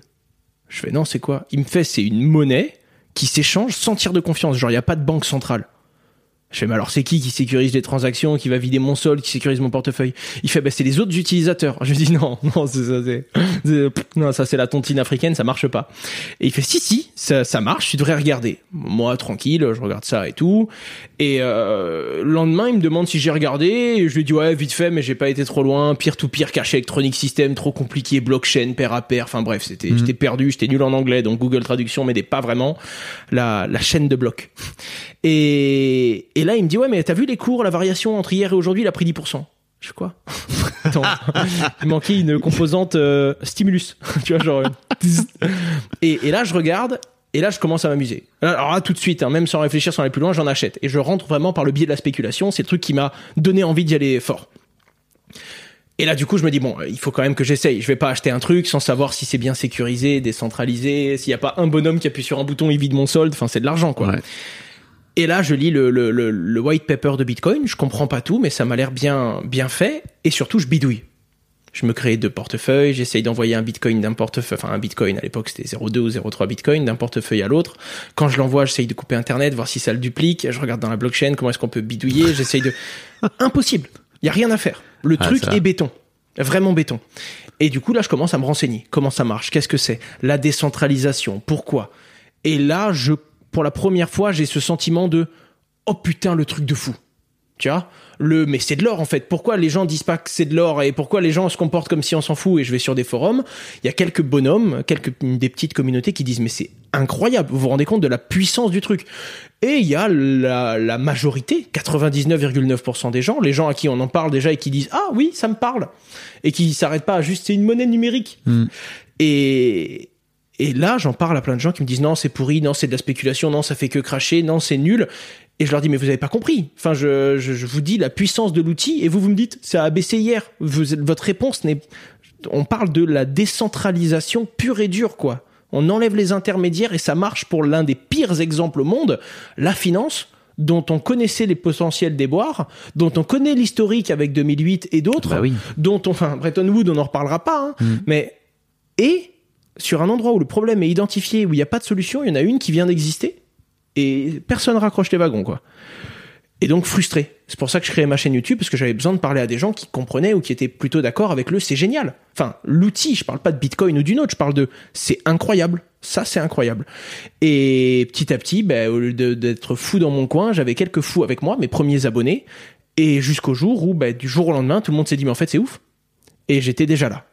Je fais non c'est quoi? Il me fait c'est une monnaie qui s'échange sans tiers de confiance, genre il y a pas de banque centrale. Je fais, mais alors c'est qui qui sécurise les transactions, qui va vider mon solde, qui sécurise mon portefeuille? Il fait, bah c'est les autres utilisateurs. Je lui dis, non, non, c'est ça, c'est, non, ça c'est la tontine africaine, ça marche pas. Et il fait, si, si, ça, ça marche, tu devrais regarder. Moi, tranquille, je regarde ça et tout. Et euh, le lendemain, il me demande si j'ai regardé, et je lui dis, ouais, vite fait, mais j'ai pas été trop loin. Pire tout pire, caché électronique système, trop compliqué, blockchain, pair à pair. Enfin bref, c'était, j'étais perdu, j'étais nul en anglais, donc Google Traduction m'aidait pas vraiment. La, la chaîne de blocs. Et, et là, il me dit, ouais, mais t'as vu les cours, la variation entre hier et aujourd'hui, il a pris 10%. Je fais quoi? Attends, il manquait une composante euh, stimulus. tu vois, genre. euh, et, et là, je regarde, et là, je commence à m'amuser. Alors là, tout de suite, hein, même sans réfléchir, sans aller plus loin, j'en achète. Et je rentre vraiment par le biais de la spéculation. C'est le truc qui m'a donné envie d'y aller fort. Et là, du coup, je me dis, bon, euh, il faut quand même que j'essaye. Je vais pas acheter un truc sans savoir si c'est bien sécurisé, décentralisé, s'il y a pas un bonhomme qui appuie sur un bouton, il vide mon solde. Enfin, c'est de l'argent, quoi. Ouais. Et là, je lis le, le, le, le white paper de Bitcoin. Je comprends pas tout, mais ça m'a l'air bien, bien fait. Et surtout, je bidouille. Je me crée deux portefeuilles. J'essaye d'envoyer un Bitcoin d'un portefeuille, enfin un Bitcoin à l'époque c'était 0,2 ou 0,3 Bitcoin d'un portefeuille à l'autre. Quand je l'envoie, j'essaye de couper Internet, voir si ça le duplique. Je regarde dans la blockchain comment est-ce qu'on peut bidouiller. J'essaye de. Impossible. Il y a rien à faire. Le Ah, truc est béton. Vraiment béton. Et du coup, là, je commence à me renseigner. Comment ça marche? Qu'est-ce que c'est? La décentralisation. Pourquoi? Et là, je, pour la première fois, j'ai ce sentiment de oh putain, le truc de fou. Tu vois? Le mais c'est de l'or en fait. Pourquoi les gens disent pas que c'est de l'or et pourquoi les gens se comportent comme si on s'en fout et je vais sur des forums, il y a quelques bonhommes, quelques des petites communautés qui disent mais c'est incroyable, vous vous rendez compte de la puissance du truc? Et il y a la, la majorité, 99,9% des gens, les gens à qui on en parle déjà et qui disent ah oui, ça me parle et qui s'arrêtent pas à juste c'est une monnaie numérique. Et et là, j'en parle à plein de gens qui me disent non, c'est pourri, non, c'est de la spéculation, non, ça fait que cracher, non, c'est nul. Et je leur dis mais vous avez pas compris. Enfin, je, je, je vous dis la puissance de l'outil et vous vous me dites ça a baissé hier. Vous, votre réponse n'est. On parle de la décentralisation pure et dure quoi. On enlève les intermédiaires et ça marche pour l'un des pires exemples au monde, la finance dont on connaissait les potentiels déboires, dont on connaît l'historique avec 2008 et d'autres, Bah oui. dont on, enfin Bretton Woods, on n'en reparlera pas, hein, mais et sur un endroit où le problème est identifié, où il n'y a pas de solution, il y en a une qui vient d'exister et personne raccroche les wagons, quoi. Et donc frustré. C'est pour ça que je créais ma chaîne YouTube parce que j'avais besoin de parler à des gens qui comprenaient ou qui étaient plutôt d'accord avec le c'est génial. Enfin, l'outil, je parle pas de Bitcoin ou d'une autre, je parle de c'est incroyable. Ça, c'est incroyable. Et petit à petit, ben, au lieu d'être fou dans mon coin, j'avais quelques fous avec moi, mes premiers abonnés. Et jusqu'au jour où, ben, du jour au lendemain, tout le monde s'est dit, mais en fait, c'est ouf. Et j'étais déjà là.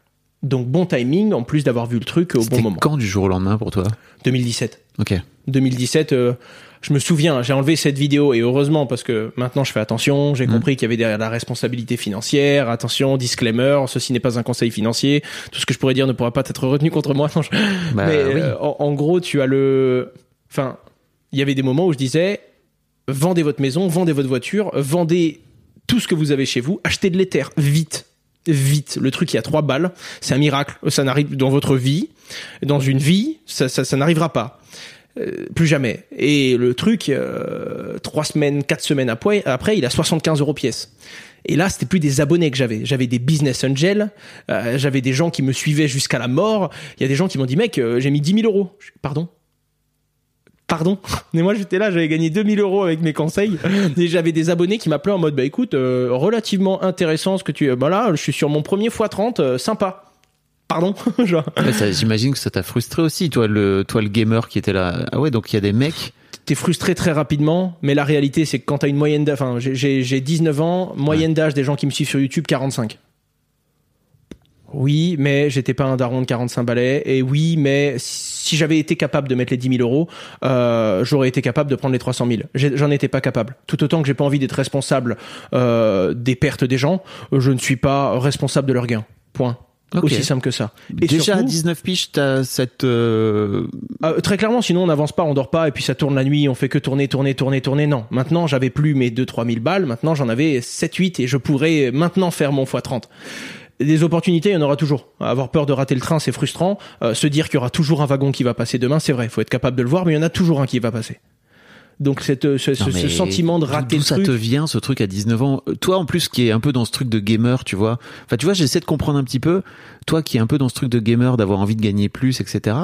Donc bon timing, en plus d'avoir vu le truc au bon C'était moment. quand du jour au lendemain pour toi? 2017. Ok. 2017, euh, je me souviens, j'ai enlevé cette vidéo et heureusement parce que maintenant je fais attention, j'ai compris qu'il y avait derrière la responsabilité financière, attention, disclaimer, ceci n'est pas un conseil financier, tout ce que je pourrais dire ne pourra pas être retenu contre moi. Non, je- Bah Mais oui. euh, en, en gros, tu as le... Enfin, il y avait des moments où je disais, vendez votre maison, vendez votre voiture, vendez tout ce que vous avez chez vous, achetez de l'éther, vite. Vite, le truc il y a trois balles, c'est un miracle, ça n'arrive dans votre vie, dans une vie, ça, ça, ça n'arrivera pas. Euh, plus jamais. Et le truc, euh, trois semaines, quatre semaines après, après, il a 75 euros pièce. Et là, c'était plus des abonnés que j'avais. J'avais des business angels, euh, j'avais des gens qui me suivaient jusqu'à la mort. Il y a des gens qui m'ont dit, mec, euh, j'ai mis 10 000 euros. Pardon? Pardon Mais moi, j'étais là, j'avais gagné 2000 euros avec mes conseils. Et j'avais des abonnés qui m'appelaient en mode, bah écoute, euh, relativement intéressant ce que tu... Bah là, je suis sur mon premier x30, euh, sympa. Pardon J'imagine que ça t'a frustré aussi, toi le, toi le gamer qui était là. Ah ouais, donc il y a des mecs. t'es frustré très rapidement, mais la réalité, c'est que quand t'as une moyenne d'âge, enfin, j'ai 19 ans, moyenne d'âge des gens qui me suivent sur YouTube, 45. Oui, mais j'étais pas un daron de 45 balais, et oui, mais si j'avais été capable de mettre les 10 000 euros, euh, j'aurais été capable de prendre les 300 000. J'ai- J'en étais pas capable. Tout autant que j'ai pas envie d'être responsable euh, des pertes des gens, je ne suis pas responsable de leurs gains. Point. Ok. Aussi simple que ça. Et Déjà à surtout- 19 piges, t'as cette. euh, euh, très clairement, sinon on n'avance pas, on dort pas, et puis ça tourne la nuit, on fait que tourner, tourner, tourner, tourner. Non, maintenant j'avais plus mes 2-3 000 balles, maintenant j'en avais 7-8 et je pourrais maintenant faire mon x30. Des opportunités, il y en aura toujours. Avoir peur de rater le train, c'est frustrant. Euh, se dire qu'il y aura toujours un wagon qui va passer demain, c'est vrai. Il faut être capable de le voir, mais il y en a toujours un qui va passer. Donc cette, ce, ce- ce sentiment de rater le ça truc. te vient ce truc à 19 ans? Toi en plus qui est un peu dans ce truc de gamer, tu vois. Enfin tu vois, j'essaie de comprendre un petit peu. Toi qui est un peu dans ce truc de gamer, d'avoir envie de gagner plus, etc.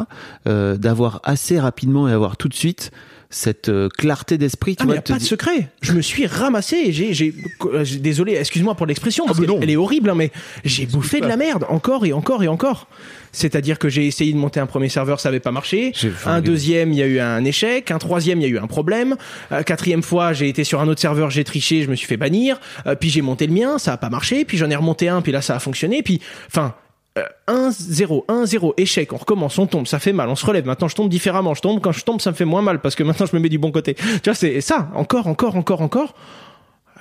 euh, d'avoir assez rapidement et avoir tout de suite cette euh, clarté d'esprit, tu Ah, mais vois. y a pas de secret. Je me suis ramassé. et J'ai, euh, désolé, excuse-moi pour l'expression, parce Ah, mais qu'elle elle est horrible, hein, mais j'ai bouffé de la merde encore et encore et encore. C'est-à-dire que j'ai essayé de monter un premier serveur, ça avait pas marché. J'ai- Un deuxième, il y a eu un échec. Un troisième, il y a eu un problème. Euh, quatrième fois, j'ai été sur un autre serveur, j'ai triché, je me suis fait bannir. Euh, puis j'ai monté le mien, ça a pas marché. Puis j'en ai remonté un, puis là ça a fonctionné. Puis, enfin. Euh, 1-0, 1-0, échec, on recommence, on tombe, ça fait mal, on se relève, maintenant je tombe différemment, je tombe, quand je tombe ça me fait moins mal parce que maintenant je me mets du bon côté. Tu vois, c'est ça, encore, encore, encore, encore.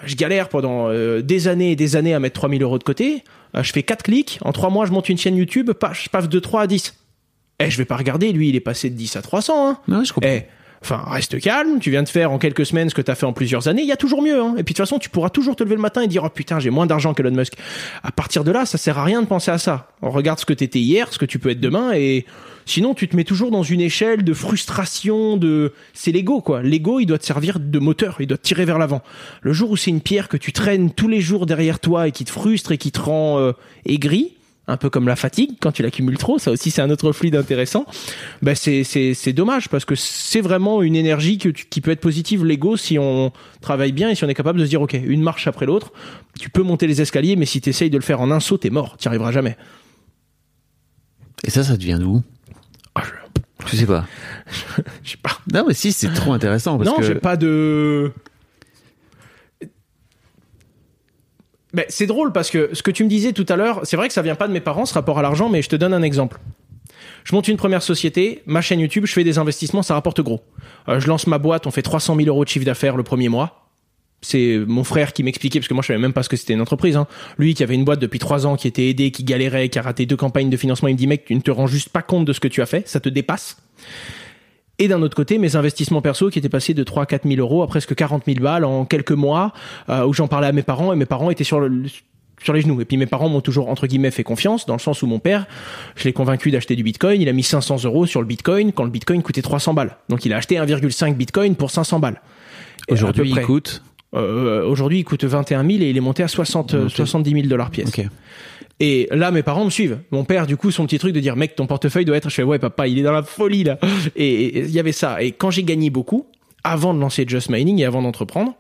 Je galère pendant euh, des années et des années à mettre 3000 euros de côté. Euh, je fais 4 clics. En 3 mois, je monte une chaîne YouTube. pas- Je passe de 3 à 10. Eh, je vais pas regarder. Lui, il est passé de 10 à 300. Hein. Ouais, je comprends. Eh, enfin, reste calme. Tu viens de faire en quelques semaines ce que tu as fait en plusieurs années. Il y a toujours mieux. Hein. Et puis de toute façon, tu pourras toujours te lever le matin et dire oh putain, j'ai moins d'argent qu'Elon Musk. À partir de là, ça sert à rien de penser à ça. On regarde ce que t'étais hier, ce que tu peux être demain, et sinon tu te mets toujours dans une échelle de frustration. De, c'est l'ego quoi. L'ego, il doit te servir de moteur. Il doit te tirer vers l'avant. Le jour où c'est une pierre que tu traînes tous les jours derrière toi et qui te frustre et qui te rend euh, aigri. Un peu comme la fatigue, quand tu l'accumules trop, ça aussi c'est un autre fluide intéressant. Ben c'est c'est c'est dommage parce que c'est vraiment une énergie que tu- qui peut être positive l'ego si on travaille bien et si on est capable de se dire ok une marche après l'autre. Tu peux monter les escaliers, mais si tu essayes de le faire en un saut, t'es mort, t'y arriveras jamais. Et ça, ça devient d'où Ah, Je sais pas. Je sais pas. Non mais si, c'est trop intéressant parce non, que. j'ai pas de. Ben, c'est drôle parce que ce que tu me disais tout à l'heure, c'est vrai que ça vient pas de mes parents, ce rapport à l'argent, mais je te donne un exemple. Je monte une première société, ma chaîne YouTube, je fais des investissements, ça rapporte gros. Euh, je lance ma boîte, on fait 300 000 euros de chiffre d'affaires le premier mois. C'est mon frère qui m'expliquait, parce que moi je savais même pas ce que c'était une entreprise. Hein. Lui qui avait une boîte depuis trois ans, qui était aidé, qui galérait, qui a raté deux campagnes de financement, il me dit mec, tu ne te rends juste pas compte de ce que tu as fait, ça te dépasse. Et d'un autre côté, mes investissements perso qui étaient passés de 3 4 000 euros à presque 40 000 balles en quelques mois, euh, où j'en parlais à mes parents et mes parents étaient sur le sur les genoux. Et puis mes parents m'ont toujours entre guillemets fait confiance dans le sens où mon père, je l'ai convaincu d'acheter du Bitcoin. Il a mis 500 euros sur le Bitcoin quand le Bitcoin coûtait 300 balles. Donc il a acheté 1,5 Bitcoin pour 500 balles. À Aujourd'hui, il coûte. Euh, Aujourd'hui, il coûte 21 000 et il est monté à 60, euh, 70 000 dollars pièce. Ok. Et là, mes parents me suivent. Mon père, du coup, son petit truc de dire, mec, ton portefeuille doit être. Je fais, ouais, papa, il est dans la folie là. Et il y avait ça. Et quand j'ai gagné beaucoup, avant de lancer Just Mining et avant d'entreprendre,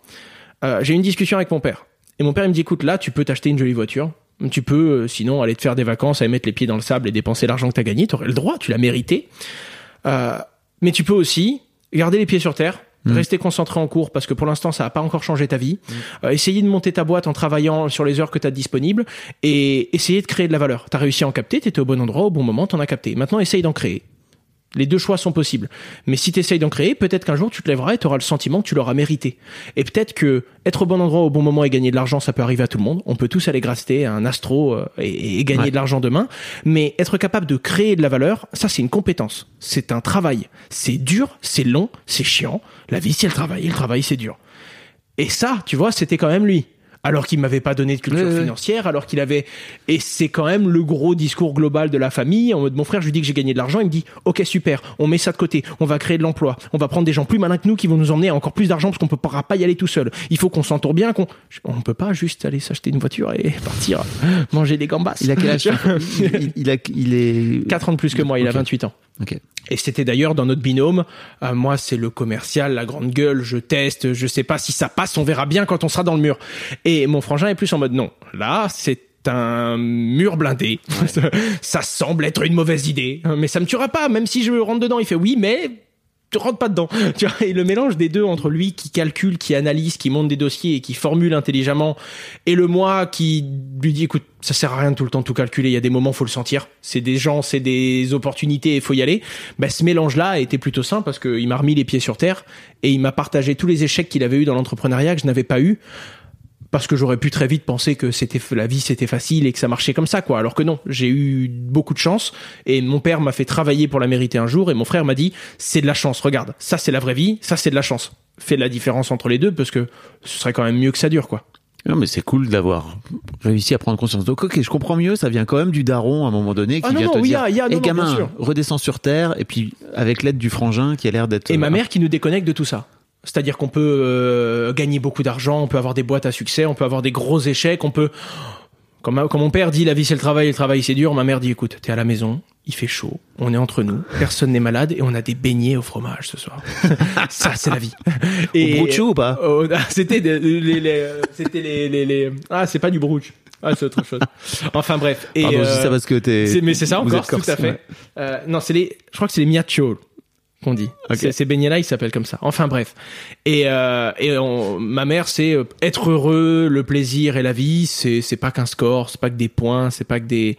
euh, j'ai eu une discussion avec mon père. Et mon père, il me dit, écoute, là, tu peux t'acheter une jolie voiture. Tu peux, euh, sinon, aller te faire des vacances, aller mettre les pieds dans le sable et dépenser l'argent que t'as gagné. T'aurais le droit, tu l'as mérité. Euh, mais tu peux aussi garder les pieds sur terre, rester concentré en cours parce que pour l'instant ça n'a pas encore changé ta vie. Euh, essayer de monter ta boîte en travaillant sur les heures que tu as disponibles et essayer de créer de la valeur. Tu as réussi à en capter, tu étais au bon endroit au bon moment, t'en as capté. Maintenant essaye d'en créer. Les deux choix sont possibles. Mais si tu essayes d'en créer, peut-être qu'un jour tu te lèveras et tu auras le sentiment que tu l'auras mérité. Et peut-être que être au bon endroit au bon moment et gagner de l'argent, ça peut arriver à tout le monde. On peut tous aller gratter un astro euh, et, et gagner Ouais. de l'argent demain. Mais être capable de créer de la valeur, ça c'est une compétence. C'est un travail. C'est dur, c'est long, c'est chiant. La vie c'est le travail, et le travail c'est dur. Et ça, tu vois, c'était quand même lui. Alors qu'il m'avait pas donné de culture financière, alors qu'il avait, et c'est quand même le gros discours global de la famille. En mode, mon frère, je lui dis que j'ai gagné de l'argent, il me dit, ok, super, on met ça de côté, on va créer de l'emploi, on va prendre des gens plus malins que nous qui vont nous emmener à encore plus d'argent parce qu'on ne pourra pas y aller tout seul. Il faut qu'on s'entoure bien, qu'on, on peut pas juste aller s'acheter une voiture et partir manger des gambas. Il a quel âge il, il a, il est. 4 ans de plus que moi, il a Ok. 28 ans. Ok. Et c'était d'ailleurs dans notre binôme. Euh, moi, c'est le commercial, la grande gueule. Je teste. Je sais pas si ça passe. On verra bien quand on sera dans le mur. Et mon frangin est plus en mode non. Là, c'est un mur blindé. ça semble être une mauvaise idée, mais ça me tuera pas. Même si je rentre dedans, il fait oui, mais tu rentres pas dedans. Tu vois, et le mélange des deux entre lui qui calcule, qui analyse, qui monte des dossiers et qui formule intelligemment, et le moi qui lui dit écoute, ça sert à rien de tout le temps tout calculer. Il y a des moments, faut le sentir. C'est des gens, c'est des opportunités, il faut y aller. Ben, ce mélange-là a plutôt sain parce qu'il m'a remis les pieds sur terre et il m'a partagé tous les échecs qu'il avait eu dans l'entrepreneuriat que je n'avais pas eu parce que j'aurais pu très vite penser que c'était la vie c'était facile et que ça marchait comme ça quoi alors que non j'ai eu beaucoup de chance et mon père m'a fait travailler pour la mériter un jour et mon frère m'a dit c'est de la chance regarde ça c'est la vraie vie ça c'est de la chance fais la différence entre les deux parce que ce serait quand même mieux que ça dure quoi Non, mais c'est cool d'avoir réussi à prendre conscience. Donc, ok, je comprends mieux. Ça vient quand même du daron à un moment donné qui Ah non, vient non, te oui, dire, y a- y a- Eh, non, gamin, redescends sur terre. Et puis, avec l'aide du frangin qui a l'air d'être. et ma euh, mère qui nous déconnecte de tout ça c'est-à-dire qu'on peut euh, gagner beaucoup d'argent on peut avoir des boîtes à succès on peut avoir des gros échecs on peut comme, ma- comme mon père dit la vie c'est le travail le travail c'est dur ma mère dit écoute t'es à la maison il fait chaud on est entre nous personne n'est malade et on a des beignets au fromage ce soir ça c'est la vie Au brucho ou pas ah, c'était les, les, euh, c'était les, les, les- ah c'est pas du brouch ah c'est autre chose enfin bref et Pardon, je dis euh, ça parce que t'es. mais c'est ça encore, tout corse, à fait. ouais. Euh, non, c'est les, je crois que c'est les miachos qu'on dit. C'est- Ces beignets-là, ils s'appellent comme ça. Enfin bref. Et, euh, et on- ma mère, c'est euh, être heureux, le plaisir et la vie. C'est c'est pas qu'un score, c'est pas que des points, c'est pas que des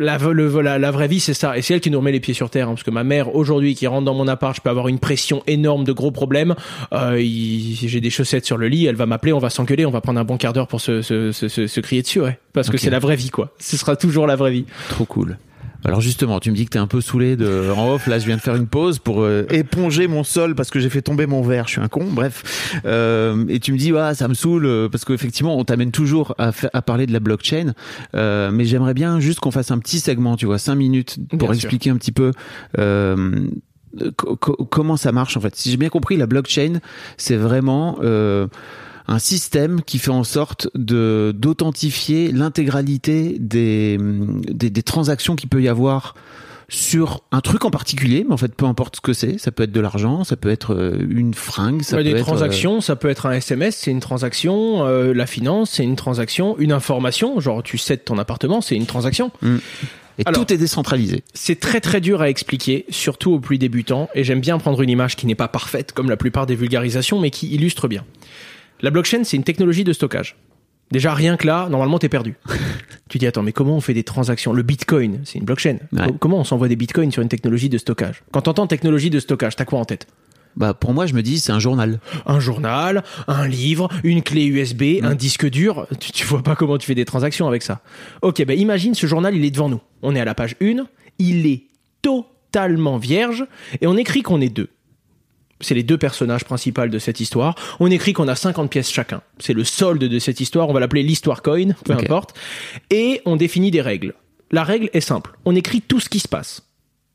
la, le- la, la vraie vie, c'est ça. Et c'est elle qui nous remet les pieds sur terre. hein, parce que ma mère, aujourd'hui, qui rentre dans mon appart, je peux avoir une pression énorme de gros problèmes. Euh, il- J'ai des chaussettes sur le lit, elle va m'appeler, on va s'engueuler, on va prendre un bon quart d'heure pour se, se, se, se- se crier dessus, ouais. Parce que c'est la vraie vie, quoi. Ce sera toujours la vraie vie. Trop cool. Alors justement, tu me dis que t'es un peu saoulé de en off. Là, je viens de faire une pause pour euh, éponger mon sol parce que j'ai fait tomber mon verre. Je suis un con. Bref, Euh, et tu me dis, ouais, ça me saoule euh, parce qu'effectivement, on t'amène toujours à, à parler de la blockchain. Euh, mais j'aimerais bien juste qu'on fasse un petit segment, tu vois, cinq minutes pour Bien sûr. expliquer un petit peu. Euh, co- co- comment ça marche en fait Si j'ai bien compris, la blockchain, c'est vraiment euh, un système qui fait en sorte de d'authentifier l'intégralité des, des des transactions qu'il peut y avoir sur un truc en particulier, mais en fait peu importe ce que c'est, ça peut être de l'argent, ça peut être euh, une fringue, ça Ouais, peut des être euh, transactions, ça peut être un SMS, c'est une transaction. euh, la finance, c'est une transaction. Une information, genre tu cèdes ton appartement, c'est une transaction. et Alors- tout est décentralisé. C'est très très dur à expliquer, surtout aux plus débutants. Et j'aime bien prendre une image qui n'est pas parfaite, comme la plupart des vulgarisations, mais qui illustre bien. La blockchain, c'est une technologie de stockage. Déjà, rien que là, normalement, t'es perdu. tu dis, attends, mais comment on fait des transactions? Le bitcoin, c'est une blockchain. Ouais. Comment on s'envoie des bitcoins sur une technologie de stockage? Quand t'entends technologie de stockage, t'as quoi en tête? Bah pour moi, je me dis c'est un journal. Un journal, un livre, une clé USB, un disque dur. Tu, tu vois pas comment tu fais des transactions avec ça. Ok, ben imagine ce journal, il est devant nous. On est à la page 1, il est totalement vierge et on écrit qu'on est deux. C'est les deux personnages principaux de cette histoire. On écrit qu'on a 50 pièces chacun. C'est le solde de cette histoire. On va l'appeler l'histoire coin, peu importe. Et on définit des règles. La règle est simple. On écrit tout ce qui se passe.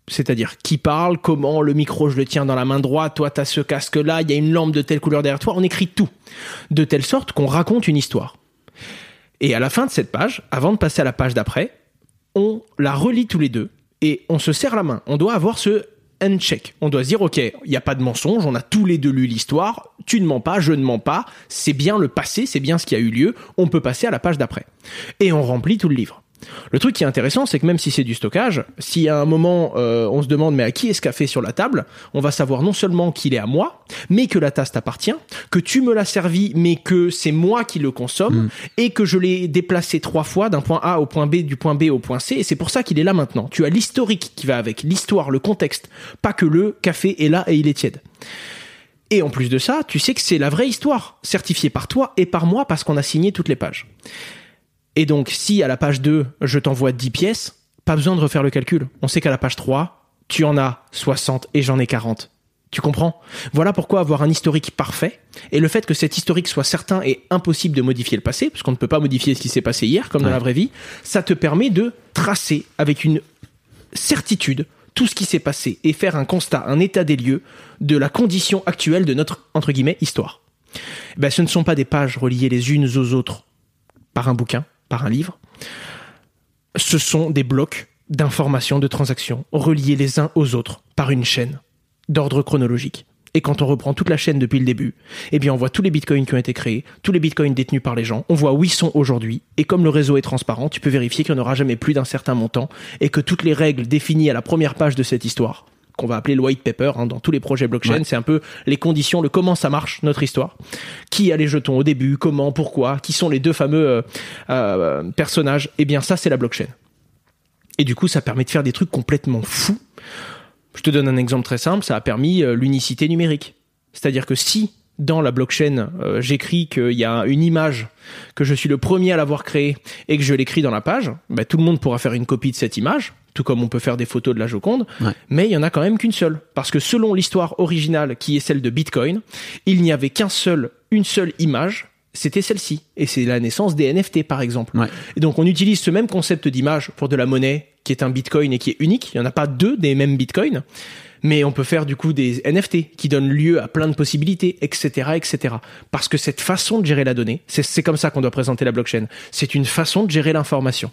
C'est-à-dire qui parle, comment, le micro je le tiens dans la main droite, toi t'as ce casque là, il y a une lampe de telle couleur derrière toi, on écrit tout. De telle sorte qu'on raconte une histoire. Et à la fin de cette page, avant de passer à la page d'après, on la relit tous les deux et on se serre la main. On doit avoir ce On doit se dire, ok, il n'y a pas de mensonge, on a tous les deux lu l'histoire, tu ne mens pas, je ne mens pas, c'est bien le passé, c'est bien ce qui a eu lieu, on peut passer à la page d'après. Et on remplit tout le livre. Le truc qui est intéressant, c'est que même si c'est du stockage, si à un moment euh, on se demande mais à qui est ce café sur la table, on va savoir non seulement qu'il est à moi, mais que la tasse t'appartient, que tu me l'as servi, mais que c'est moi qui le consomme, et que je l'ai déplacé trois fois d'un point A au point B, du point B au point C, et c'est pour ça qu'il est là maintenant. Tu as l'historique qui va avec, l'histoire, le contexte, pas que le café est là et il est tiède. Et en plus de ça, tu sais que c'est la vraie histoire, certifiée par toi et par moi parce qu'on a signé toutes les pages. Et donc, si à la page 2, je t'envoie 10 pièces, pas besoin de refaire le calcul. On sait qu'à la page 3, tu en as 60 et j'en ai 40. Tu comprends? Voilà pourquoi avoir un historique parfait et le fait que cet historique soit certain et impossible de modifier le passé, parce qu'on ne peut pas modifier ce qui s'est passé hier, comme dans Ouais. la vraie vie, ça te permet de tracer avec une certitude tout ce qui s'est passé et faire un constat, un état des lieux de la condition actuelle de notre, entre guillemets, histoire. Ben, ce ne sont pas des pages reliées les unes aux autres par un bouquin, un livre. Ce sont des blocs d'informations, de transactions, reliés les uns aux autres par une chaîne d'ordre chronologique. Et quand on reprend toute la chaîne depuis le début, eh bien on voit tous les bitcoins qui ont été créés, tous les bitcoins détenus par les gens, on voit où ils sont aujourd'hui, et comme le réseau est transparent, tu peux vérifier qu'il n'y en aura jamais plus d'un certain montant, et que toutes les règles définies à la première page de cette histoire, qu'on va appeler le white paper hein, dans tous les projets blockchain, Ouais. c'est un peu les conditions, le comment ça marche, notre histoire. Qui a les jetons au début, comment, pourquoi, qui sont les deux fameux euh, euh, personnages, eh bien ça c'est la blockchain. Et du coup, ça permet de faire des trucs complètement fous. Je te donne un exemple très simple, ça a permis euh, l'unicité numérique. C'est-à-dire que si dans la blockchain, euh, j'écris qu'il y a une image, que je suis le premier à l'avoir créée et que je l'écris dans la page, bah, tout le monde pourra faire une copie de cette image, tout comme on peut faire des photos de la Joconde, Ouais. mais il y en a quand même qu'une seule. Parce que selon l'histoire originale, qui est celle de Bitcoin, il n'y avait qu'un seul, une seule image, c'était celle-ci. Et c'est la naissance des NFT, par exemple. Ouais. Et donc on utilise ce même concept d'image pour de la monnaie qui est un bitcoin et qui est unique. Il n'y en a pas deux des mêmes bitcoins. Mais on peut faire du coup des NFT qui donnent lieu à plein de possibilités, etc., etc. Parce que cette façon de gérer la donnée, c'est comme ça qu'on doit présenter la blockchain. C'est une façon de gérer l'information.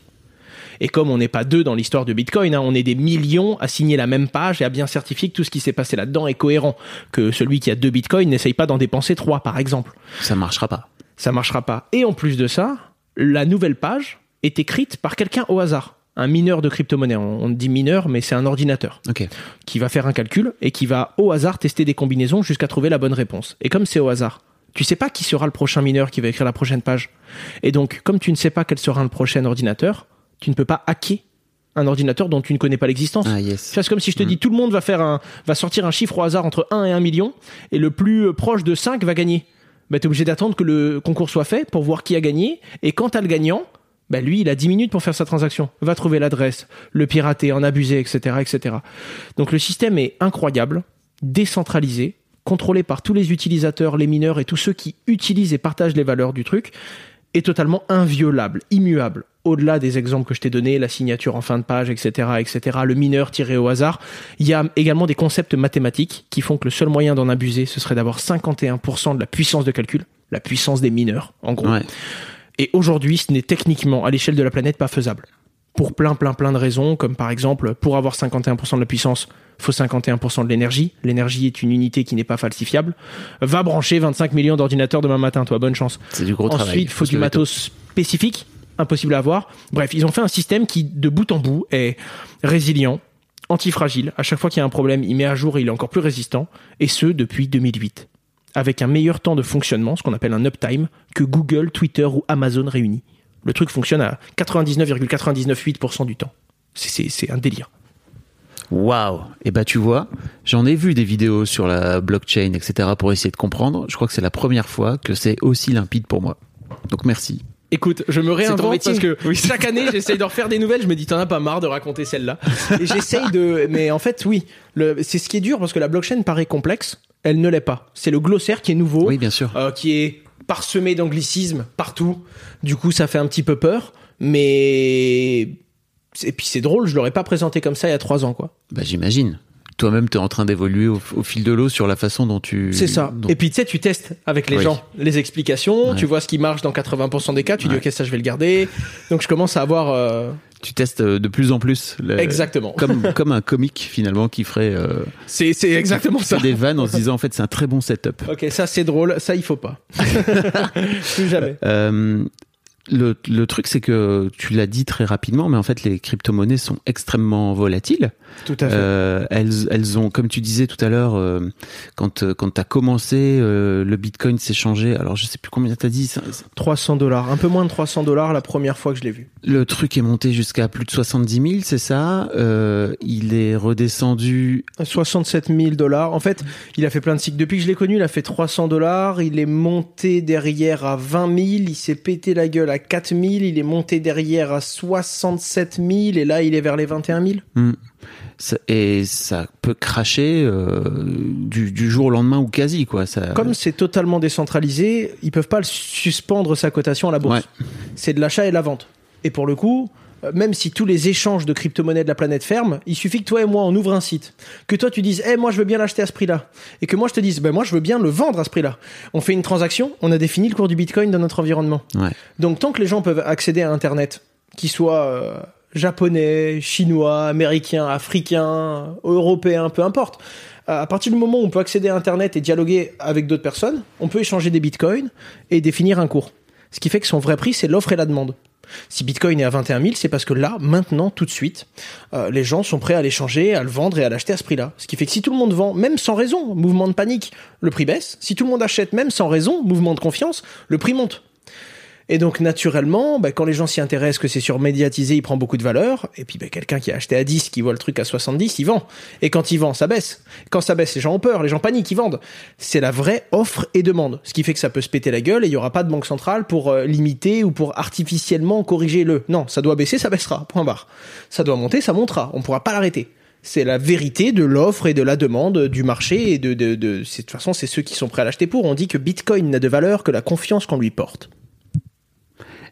Et comme on n'est pas deux dans l'histoire de Bitcoin, hein, on est des millions à signer la même page et à bien certifier que tout ce qui s'est passé là-dedans est cohérent. Que celui qui a deux Bitcoins n'essaye pas d'en dépenser trois, par exemple Ça marchera pas. ça marchera pas. Et en plus de ça, la nouvelle page est écrite par quelqu'un au hasard. Un mineur de crypto-monnaie. On on dit mineur, mais c'est un ordinateur qui va faire un calcul et qui va au hasard tester des combinaisons jusqu'à trouver la bonne réponse. Et comme c'est au hasard, tu sais pas qui sera le prochain mineur qui va écrire la prochaine page. Et donc, comme tu ne sais pas quel sera le prochain ordinateur, tu ne peux pas hacker un ordinateur dont tu ne connais pas l'existence. Ah yes. C'est comme si je te dis tout le monde va faire un va sortir un chiffre au hasard entre 1 et 1 million et le plus euh, proche de 5 va gagner. Bah, tu es obligé d'attendre que le concours soit fait pour voir qui a gagné et quand t'as le gagnant, bah lui, il a 10 minutes pour faire sa transaction. Va trouver l'adresse, le pirater, en abuser, etc., etc. Donc le système est incroyable, décentralisé, contrôlé par tous les utilisateurs, les mineurs et tous ceux qui utilisent et partagent les valeurs du truc, est totalement inviolable, immuable. Au-delà des exemples que je t'ai donnés, la signature en fin de page, etc., etc., le mineur tiré au hasard, il y a également des concepts mathématiques qui font que le seul moyen d'en abuser, ce serait d'avoir 51% de la puissance de calcul, la puissance des mineurs, en gros. Ouais. Et aujourd'hui, ce n'est techniquement, à l'échelle de la planète, pas faisable. Pour plein, plein, plein de raisons, comme par exemple, pour avoir 51% de la puissance, faut 51% de l'énergie. L'énergie est une unité qui n'est pas falsifiable. Va brancher 25 millions d'ordinateurs demain matin, toi, bonne chance. C'est du gros travail. Ensuite, il faut du matos spécifique, impossible à avoir. Bref, ils ont fait un système qui, de bout en bout, est résilient, antifragile. À chaque fois qu'il y a un problème, il met à jour et il est encore plus résistant. Et ce, depuis 2008. Avec un meilleur temps de fonctionnement, ce qu'on appelle un uptime, que Google, Twitter ou Amazon réunis. Le truc fonctionne à 99,998% du temps. C'est- un délire. Waouh Et bah tu vois, j'en ai vu des vidéos sur la blockchain, etc. pour essayer de comprendre. Je crois que c'est la première fois que c'est aussi limpide pour moi. Donc merci. Écoute, je me réinvente parce que Oui. chaque année, j'essaye de refaire des nouvelles. Je me dis, t'en as pas marre de raconter celle-là. Et j'essaye de. Mais en fait, oui. C'est ce qui est dur parce que la blockchain paraît complexe. Elle ne l'est pas. C'est le glossaire qui est nouveau. Oui, bien sûr. euh, qui est parsemé d'anglicismes partout. Du coup, ça fait un petit peu peur. Mais. Et puis c'est drôle, je l'aurais pas présenté comme ça il y a trois ans, quoi. Bah j'imagine. Toi-même, tu es en train d'évoluer au, au fil de l'eau sur la façon dont tu... C'est ça. dont- Et puis tu sais, tu testes avec les Oui. gens les explications, Ouais. tu vois ce qui marche dans 80% des cas, tu dis ok ça je vais le garder. Donc je commence à avoir euh, tu testes euh, de plus en plus. le- exactement. Comme, comme un comique finalement qui ferait euh, C'est c'est exactement ça. des vannes en se disant en fait c'est un très bon setup. Ok, ça c'est drôle, ça il faut pas. Plus jamais. Euh, le, le truc c'est que tu l'as dit très rapidement, mais en fait les crypto-monnaies sont extrêmement volatiles. Tout à fait. Euh, elles, elles ont, comme tu disais tout à l'heure, euh, quand euh, quand t'as commencé, euh, le Bitcoin s'est changé. Alors je sais plus combien t'as dit. ça- ça- 300 dollars, un peu moins de 300 dollars la première fois que je l'ai vu. Le truc est monté jusqu'à plus de 70 000, c'est ça? Il est redescendu. 67 000 dollars. En fait, il a fait plein de cycles. Depuis que je l'ai connu, il a fait 300 dollars. Il est monté derrière à 20 000. Il s'est pété la gueule à 4 000. Il est monté derrière à 67 000. Et là, il est vers les 21 000. Hmm. Ça- Et ça peut cracher euh, du, du jour au lendemain ou quasi quoi. Ça, Comme c'est totalement décentralisé, ils peuvent pas suspendre sa cotation à la bourse. Ouais. C'est de l'achat et de la vente. Et pour le coup, même si tous les échanges de crypto-monnaies de la planète ferment, il suffit que toi et moi on ouvre un site, que toi tu dises, eh moi je veux bien l'acheter à ce prix-là, et que moi je te dise, ben moi je veux bien le vendre à ce prix-là. On fait une transaction, on a défini le cours du Bitcoin dans notre environnement. Ouais. Donc tant que les gens peuvent accéder à Internet, qu'ils soient euh, japonais, chinois, américains, africains, européens, peu importe, à partir du moment où on peut accéder à Internet et dialoguer avec d'autres personnes, on peut échanger des bitcoins et définir un cours. Ce qui fait que son vrai prix, c'est l'offre et la demande. Si Bitcoin est à 21 000, c'est parce que là, maintenant, tout de suite, euh, les gens sont prêts à l'échanger, à le vendre et à l'acheter à ce prix-là. Ce qui fait que si tout le monde vend, même sans raison, mouvement de panique, le prix baisse. Si tout le monde achète, même sans raison, mouvement de confiance, le prix monte. Et donc naturellement, bah, quand les gens s'y intéressent, que c'est surmédiatisé, il prend beaucoup de valeur. Et puis bah, quelqu'un qui a acheté à 10, qui voit le truc à 70, il vend. Et quand il vend, ça baisse. Quand ça baisse, les gens ont peur, les gens paniquent, ils vendent. C'est la vraie offre et demande. Ce qui fait que ça peut se péter la gueule et il y aura pas de banque centrale pour euh, limiter ou pour artificiellement corriger le. Non, ça doit baisser, ça baissera. Point barre. Ça doit monter, ça montera. On pourra pas l'arrêter. C'est la vérité de l'offre et de la demande du marché et de, de, de, de toute façon, c'est ceux qui sont prêts à l'acheter pour. On dit que Bitcoin n'a de valeur que la confiance qu'on lui porte.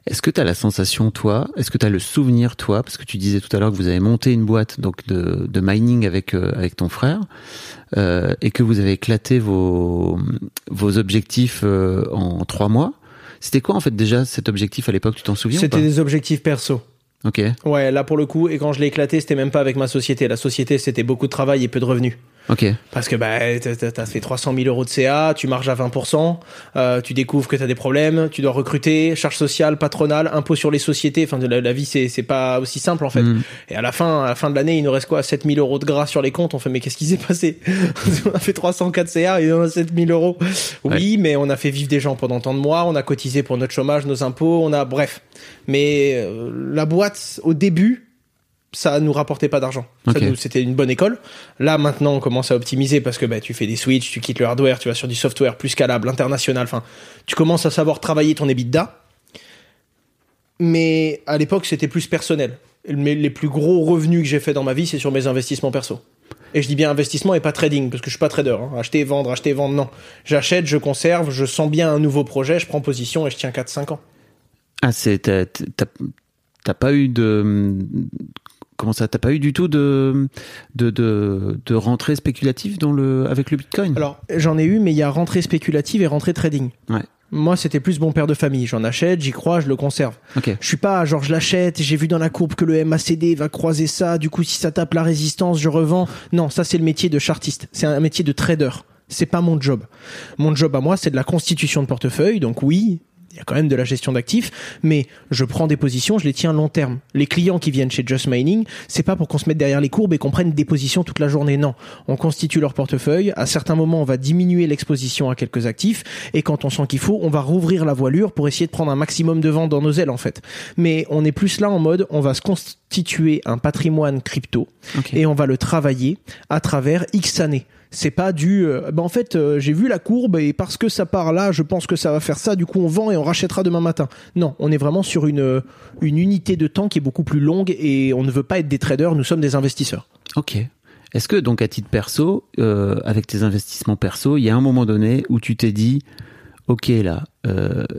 Est-ce que tu as la sensation, toi, est-ce que tu as le souvenir, toi, parce que tu disais tout à l'heure que vous avez monté une boîte donc de, de mining avec, euh, avec ton frère, euh, et que vous avez éclaté vos, vos objectifs euh, en trois mois. C'était quoi en fait déjà cet objectif à l'époque, tu t'en souviens ou C'était des objectifs perso. Ok, Ouais, là pour le coup, et quand je l'ai éclaté, c'était même pas avec ma société. La société, c'était beaucoup de travail et peu de revenus. Ok, Parce que bah, t'as- fait 300 000 euros de CA, tu marges à 20%, euh, tu découvres que t'as des problèmes, tu dois recruter, charges sociales, patronales, impôts sur les sociétés. Enfin, la, la vie, c'est c'est pas aussi simple en fait. Mm. Et à la fin, à la fin de l'année, il nous reste quoi? 7 000 euros de gras sur les comptes. On fait, mais qu'est-ce qui s'est passé? On a fait 304 CA et on a 7 000 euros. Oui, mais on a fait vivre des gens pendant tant de mois, on a cotisé pour notre chômage, nos impôts, on a, bref. Mais euh, la boîte, au début, ça nous rapportait pas d'argent. C'était une bonne école. Là, maintenant, on commence à optimiser parce que bah, tu fais des switches, tu quittes le hardware, tu vas sur du software plus scalable, international. Enfin, tu commences à savoir travailler ton EBITDA. Mais à l'époque, c'était plus personnel. Mais les plus gros revenus que j'ai fait dans ma vie, c'est sur mes investissements perso. Et je dis bien investissement et pas trading, parce que je suis pas trader. hein. Acheter, vendre, acheter, vendre, non. J'achète, je conserve, je sens bien un nouveau projet, je prends position et je tiens 4-5 ans. Ah, c'est t'as pas eu de comment ça T'as pas eu du tout de de de, de rentrée spéculative dans le avec le Bitcoin? Alors, j'en ai eu, mais il y a rentrée spéculative et rentrée trading. Ouais. Moi, c'était plus bon père de famille. J'en achète, j'y crois, je le conserve. Ok. Je suis pas genre je l'achète, j'ai vu dans la courbe que le MACD va croiser ça, du coup si ça tape la résistance, je revends. Non, ça c'est le métier de chartiste, c'est un métier de trader. C'est pas mon job. Mon job à moi, c'est de la constitution de portefeuille. Donc oui, Il y a quand même de la gestion d'actifs, mais je prends des positions, je les tiens long terme. Les clients qui viennent chez Just Mining, c'est pas pour qu'on se mette derrière les courbes et qu'on prenne des positions toute la journée. Non, on constitue leur portefeuille. À certains moments, on va diminuer l'exposition à quelques actifs, et quand on sent qu'il faut, on va rouvrir la voilure pour essayer de prendre un maximum de vent dans nos ailes en fait. Mais on est plus là en mode, on va se constituer un patrimoine crypto et on va le travailler à travers X années. C'est pas du. euh, ben en fait, euh, j'ai vu la courbe et parce que ça part là, je pense que ça va faire ça. Du coup, on vend et on rachètera demain matin. Non, on est vraiment sur une euh, une unité de temps qui est beaucoup plus longue et on ne veut pas être des traders. Nous sommes des investisseurs. Ok. Est-ce que donc à titre perso, euh, avec tes investissements perso, il y a un moment donné où tu t'es dit, ok là,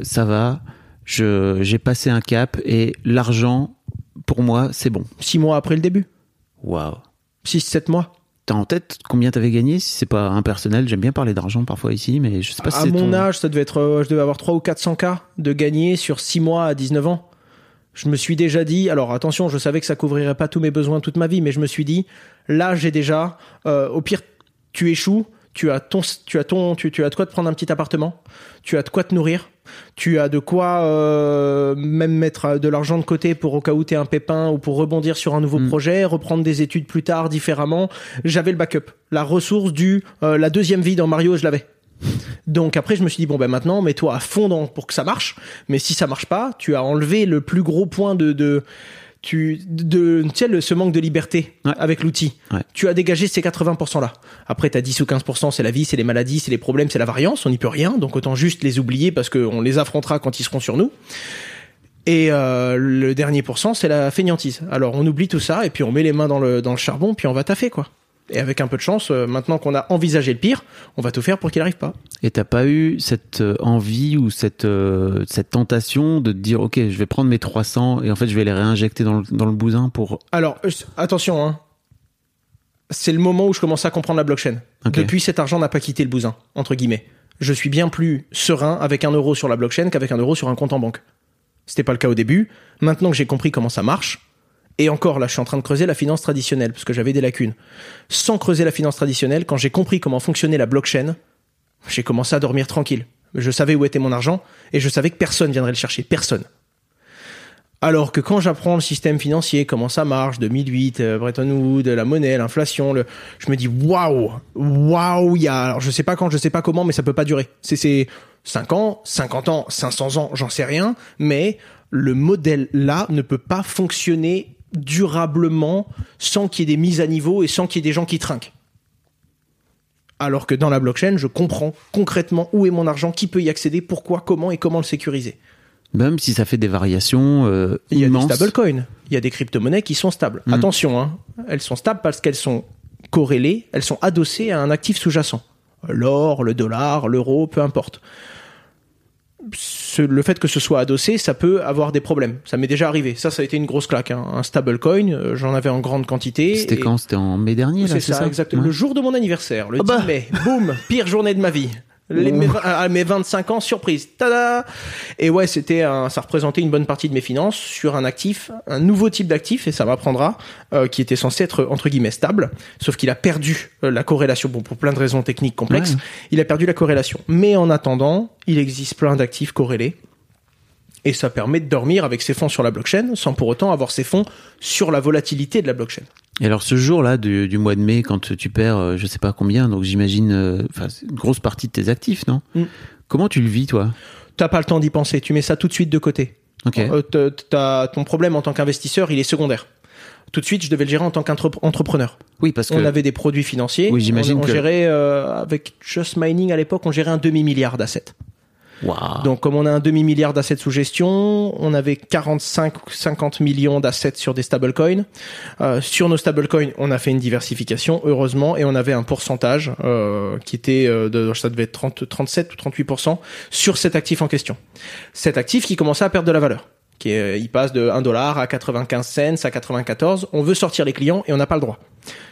ça va, je j'ai passé un cap et l'argent pour moi c'est bon. Six mois après le début, Waouh. six sept mois. T'as en tête combien t'avais gagné Si c'est pas impersonnel, j'aime bien parler d'argent parfois ici, mais je sais pas si à mon ton- âge, ça devait être, euh, je devais avoir 3 ou 400 cas de gagner sur 6 mois à 19 ans. Je me suis déjà dit, alors attention, je savais que ça couvrirait pas tous mes besoins toute ma vie, mais je me suis dit, là, j'ai déjà, euh, au pire, tu échoues, tu as ton, tu as ton, tu, tu as de quoi te prendre un petit appartement, tu as de quoi te nourrir, tu as de quoi euh, même mettre euh, de l'argent de côté pour au cas où t'es un pépin ou pour rebondir sur un nouveau Mm. projet, reprendre des études plus tard différemment. J'avais le backup, la ressource du euh, la deuxième vie dans Mario, je l'avais. Donc après, je me suis dit bon ben maintenant, mets-toi à fond dans, pour que ça marche. Mais si ça marche pas, tu as enlevé le plus gros point de, de tu de tu sais le, ce manque de liberté Ouais. avec l'outil. Ouais. Tu as dégagé ces 80% là. Après, t'as 10 ou 15%, c'est la vie, c'est les maladies, c'est les problèmes, c'est la variance. On n'y peut rien. Donc autant juste les oublier parce qu'on les affrontera quand ils seront sur nous. Et euh, le dernier pourcent, c'est la feignantise. Alors on oublie tout ça et puis on met les mains dans le dans le charbon puis on va taffer quoi. Et avec un peu de chance, euh, maintenant qu'on a envisagé le pire, on va tout faire pour qu'il arrive pas. Et t'as pas eu cette euh, envie ou cette euh, cette tentation de te dire ok, je vais prendre mes 300 et en fait je vais les réinjecter dans le, dans le bousin pour Alors, attention, hein. c'est le moment où je commence à comprendre la blockchain. Depuis, cet argent n'a pas quitté le bousin, entre guillemets. Je suis bien plus serein avec un euro sur la blockchain qu'avec un euro sur un compte en banque. C'était pas le cas au début. Maintenant que j'ai compris comment ça marche, et encore là, je suis en train de creuser la finance traditionnelle parce que j'avais des lacunes. Sans creuser la finance traditionnelle, quand j'ai compris comment fonctionnait la blockchain, j'ai commencé à dormir tranquille. Je savais où était mon argent et je savais que personne viendrait le chercher. Personne. Alors que quand j'apprends le système financier, comment ça marche, 2008, euh, Bretton Woods, la monnaie, l'inflation, le, je me dis waouh, waouh, il y a, alors je sais pas quand, je sais pas comment, mais ça peut pas durer. C'est c'est 5 ans, 50 ans, 500 ans, j'en sais rien, mais le modèle là ne peut pas fonctionner durablement sans qu'il y ait des mises à niveau et sans qu'il y ait des gens qui trinquent. Alors que dans la blockchain, je comprends concrètement où est mon argent, qui peut y accéder, pourquoi, comment et comment le sécuriser. même si ça fait des variations euh, Il y a des stablecoins. Il y a des crypto-monnaies qui sont stables. Mm. Attention, hein, elles sont stables parce qu'elles sont corrélées, elles sont adossées à un actif sous-jacent. L'or, le dollar, l'euro, peu importe. Ce- le fait que ce soit adossé, ça peut avoir des problèmes. Ça m'est déjà arrivé. Ça, ça a été une grosse claque. hein. Un stablecoin, euh, j'en avais en grande quantité. C'était et- quand? C'était en mai dernier c'est ça, exactement. Ouais. Le jour de mon anniversaire, le Ah 10 bah. mai. Boum, pire journée de ma vie. Les, mes, vingt- à mes 25 ans, surprise. Tada Et ouais, c'était un, ça représentait une bonne partie de mes finances sur un actif, un nouveau type d'actif, et ça m'apprendra, euh, qui était censé être entre guillemets stable, sauf qu'il a perdu euh, la corrélation, bon, pour plein de raisons techniques complexes, Ouais. il a perdu la corrélation. Mais en attendant, il existe plein d'actifs corrélés. Et ça permet de dormir avec ses fonds sur la blockchain sans pour autant avoir ses fonds sur la volatilité de la blockchain. Et alors ce jour-là du, du mois de mai, quand tu perds, euh, je sais pas combien, donc j'imagine, euh, enfin une grosse partie de tes actifs, non Mm. Comment tu le vis toi T'as pas le temps d'y penser, tu mets ça tout de suite de côté. Ok. Euh, ton problème en tant qu'investisseur, il est secondaire. Tout de suite, je devais le gérer en tant qu'entrepreneur. Oui, parce que On avait des produits financiers. Oui, j'imagine on, on que- gérait euh, avec Just Mining à l'époque, on gérait un demi milliard d'assets. Waouh. Donc, comme on a un demi milliard d'assets sous gestion, on avait 45 50 millions d'assets sur des stablecoins. Euh, sur nos stablecoins, on a fait une diversification, heureusement, et on avait un pourcentage euh, qui était euh, de, ça devait être 30, 37 ou 38% sur cet actif en question. Cet actif qui commençait à perdre de la valeur. Qui est, il passe de 1 dollar à 95 cents, à 94. On veut sortir les clients et on n'a pas le droit.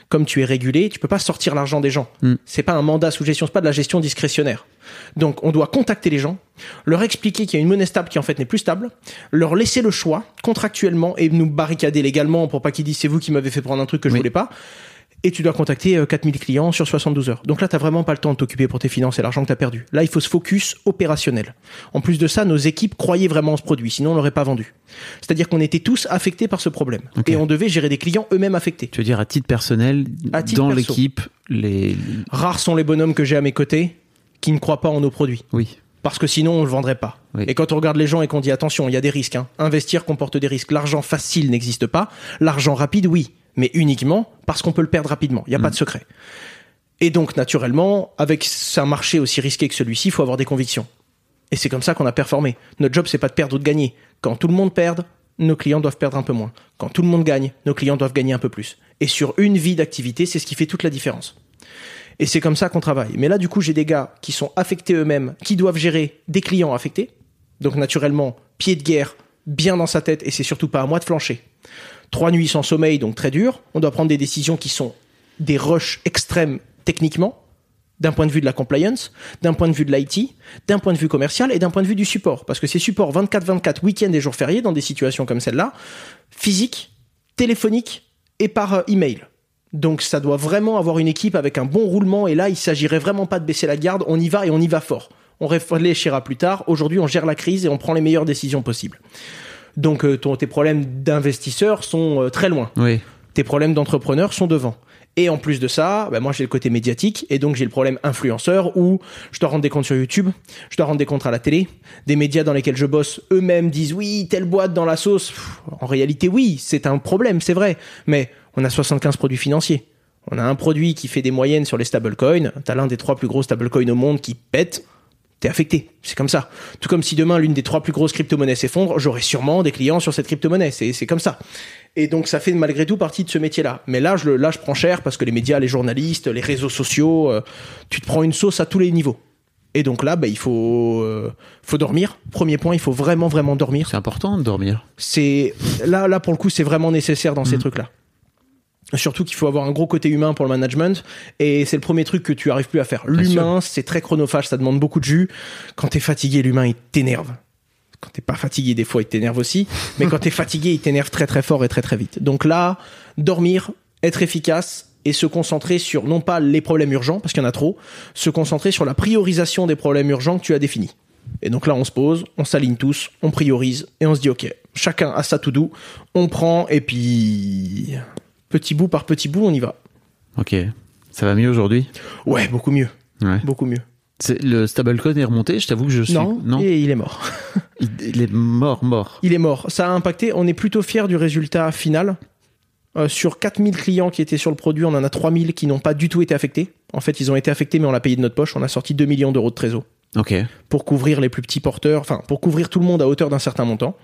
Comme tu es régulé, tu peux pas sortir l'argent des gens. Mm. C'est pas un mandat sous gestion, c'est pas de la gestion discrétionnaire. Donc, on doit contacter les gens, leur expliquer qu'il y a une monnaie stable qui en fait n'est plus stable, leur laisser le choix contractuellement et nous barricader légalement pour pas qu'ils disent c'est vous qui m'avez fait prendre un truc que je Oui. voulais pas. et tu dois contacter euh, 4000 clients sur 72 heures. Donc là, t'as vraiment pas le temps de t'occuper pour tes finances et l'argent que t'as perdu. Là, il faut se focus opérationnel. En plus de ça, nos équipes croyaient vraiment en ce produit, sinon on l'aurait pas vendu. C'est-à-dire qu'on était tous affectés par ce problème et on devait gérer des clients eux-mêmes affectés. Tu veux dire à titre personnel, À titre dans l'équipe, les. Rares sont les bonhommes que j'ai à mes côtés qui ne croient pas en nos produits. Oui. Parce que sinon, on le vendrait pas. Oui. Et quand on regarde les gens et qu'on dit attention, il y a des risques. hein. Investir comporte des risques. L'argent facile n'existe pas. L'argent rapide, oui. Mais uniquement parce qu'on peut le perdre rapidement. Il n'y a pas de secret. Et donc, naturellement, avec un marché aussi risqué que celui-ci, il faut avoir des convictions. Et c'est comme ça qu'on a performé. Notre job, c'est pas de perdre ou de gagner. Quand tout le monde perd, nos clients doivent perdre un peu moins. Quand tout le monde gagne, nos clients doivent gagner un peu plus. Et sur une vie d'activité, c'est ce qui fait toute la différence. Et c'est comme ça qu'on travaille. Mais là, du coup, j'ai des gars qui sont affectés eux-mêmes, qui doivent gérer des clients affectés. Donc, naturellement, pied de guerre, bien dans sa tête, et c'est surtout pas à moi de flancher. Trois nuits sans sommeil, donc très dur. On doit prendre des décisions qui sont des rushs extrêmes techniquement, d'un point de vue de la compliance, d'un point de vue de l'IT, d'un point de vue commercial et d'un point de vue du support. Parce que ces supports 24-24, week-end et jours fériés, dans des situations comme celle-là, physique, téléphonique et par euh, email. Donc ça doit vraiment avoir une équipe avec un bon roulement et là il s'agirait vraiment pas de baisser la garde, on y va et on y va fort. On réfléchira plus tard, aujourd'hui on gère la crise et on prend les meilleures décisions possibles. Donc euh, ton- tes problèmes d'investisseurs sont euh, très loin Oui. tes problèmes d'entrepreneur sont devant. Et en plus de ça, bah, moi j'ai le côté médiatique et donc j'ai le problème influenceur où je dois rendre des comptes sur YouTube, je dois rendre des comptes à la télé, des médias dans lesquels je bosse eux-mêmes disent oui, telle boîte dans la sauce. Pff, en réalité, oui, c'est un problème, c'est vrai, mais on a 75 produits financiers. On a un produit qui fait des moyennes sur les stablecoins, t'as l'un des trois plus gros stablecoins au monde qui pète, t'es affecté. C'est comme ça. Tout comme si demain l'une des trois plus grosses crypto-monnaies s'effondre, j'aurai sûrement des clients sur cette crypto-monnaie. C'est, comme ça. Et donc ça fait malgré tout partie de ce métier-là. Mais là, je, le- là, je prends cher parce que les médias, les journalistes, les réseaux sociaux, euh, tu te prends une sauce à tous les niveaux. Et donc là, bah, il faut, euh, faut dormir. Premier point, il faut vraiment, vraiment dormir. C'est important de dormir. C'est là, là pour le coup, c'est vraiment nécessaire dans ces trucs-là. Surtout qu'il faut avoir un gros côté humain pour le management, et c'est le premier truc que tu arrives plus à faire. L'humain, c'est très chronophage, ça demande beaucoup de jus. Quand t'es fatigué, l'humain il t'énerve. Quand t'es pas fatigué, des fois il t'énerve aussi, mais quand t'es fatigué, il t'énerve très très fort et très très vite. Donc là, dormir, être efficace et se concentrer sur non pas les problèmes urgents parce qu'il y en a trop, se concentrer sur la priorisation des problèmes urgents que tu as définis. Et donc là, on se pose, on s'aligne tous, on priorise et on se dit ok, chacun a sa to do, on prend et puis petit bout par petit bout, on y va. Ok. Ça va mieux aujourd'hui? Ouais, beaucoup mieux, Ouais. beaucoup mieux. C'est- Le stablecoin est remonté, je t'avoue que je suis. Non, non et il est mort. il, il est mort, mort. Il est mort. Ça a impacté. On est plutôt fier du résultat final. Euh, sur 4000 clients qui étaient sur le produit, on en a 3000 qui n'ont pas du tout été affectés. En fait, ils ont été affectés, mais on l'a payé de notre poche. On a sorti 2 millions d'euros de trésor Ok. pour couvrir les plus petits porteurs, enfin, pour couvrir tout le monde à hauteur d'un certain montant.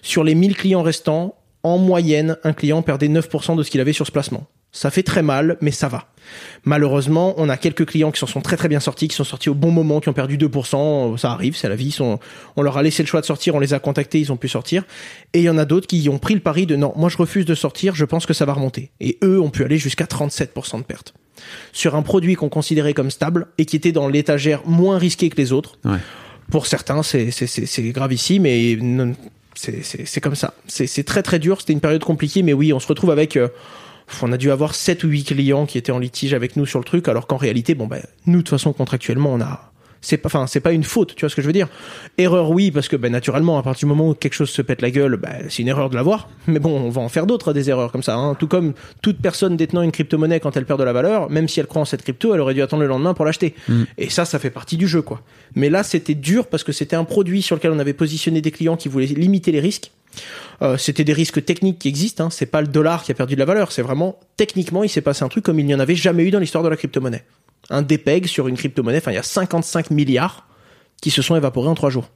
Sur les 1000 clients restants, en moyenne, un client perdait 9% de ce qu'il avait sur ce placement. Ça fait très mal, mais ça va. Malheureusement, on a quelques clients qui s'en sont très très bien sortis, qui sont sortis au bon moment, qui ont perdu 2%. Ça arrive, c'est la vie. Sont- on leur a laissé le choix de sortir, on les a contactés, ils ont pu sortir. Et il y en a d'autres qui ont pris le pari de non, moi je refuse de sortir, je pense que ça va remonter. Et eux ont pu aller jusqu'à 37% de perte. Sur un produit qu'on considérait comme stable et qui était dans l'étagère moins risqué que les autres. Ouais. Pour certains, c'est gravissime et c'est comme ça. C'est très très dur. C'était une période compliquée, mais oui, on se retrouve avec. euh, on a dû avoir 7 ou 8 clients qui étaient en litige avec nous sur le truc, alors qu'en réalité, bon, ben, nous, de toute façon, contractuellement, on a. C'est pas, enfin, c'est pas une faute, tu vois ce que je veux dire. Erreur, oui, parce que, ben, naturellement, à partir du moment où quelque chose se pète la gueule, ben, c'est une erreur de l'avoir. Mais bon, on va en faire d'autres, des erreurs comme ça, hein. Tout comme toute personne détenant une crypto-monnaie, quand elle perd de la valeur, même si elle croit en cette crypto, elle aurait dû attendre le lendemain pour l'acheter. Et ça, ça fait partie du jeu, quoi. Mais là, c'était dur parce que c'était un produit sur lequel on avait positionné des clients qui voulaient limiter les risques. Euh, c'était des risques techniques qui existent. Hein. C'est pas le dollar qui a perdu de la valeur. C'est vraiment techniquement, il s'est passé un truc comme il n'y en avait jamais eu dans l'histoire de la crypto-monnaie. Un dépeg sur une crypto-monnaie. Enfin, il y a 55 milliards qui se sont évaporés en trois jours.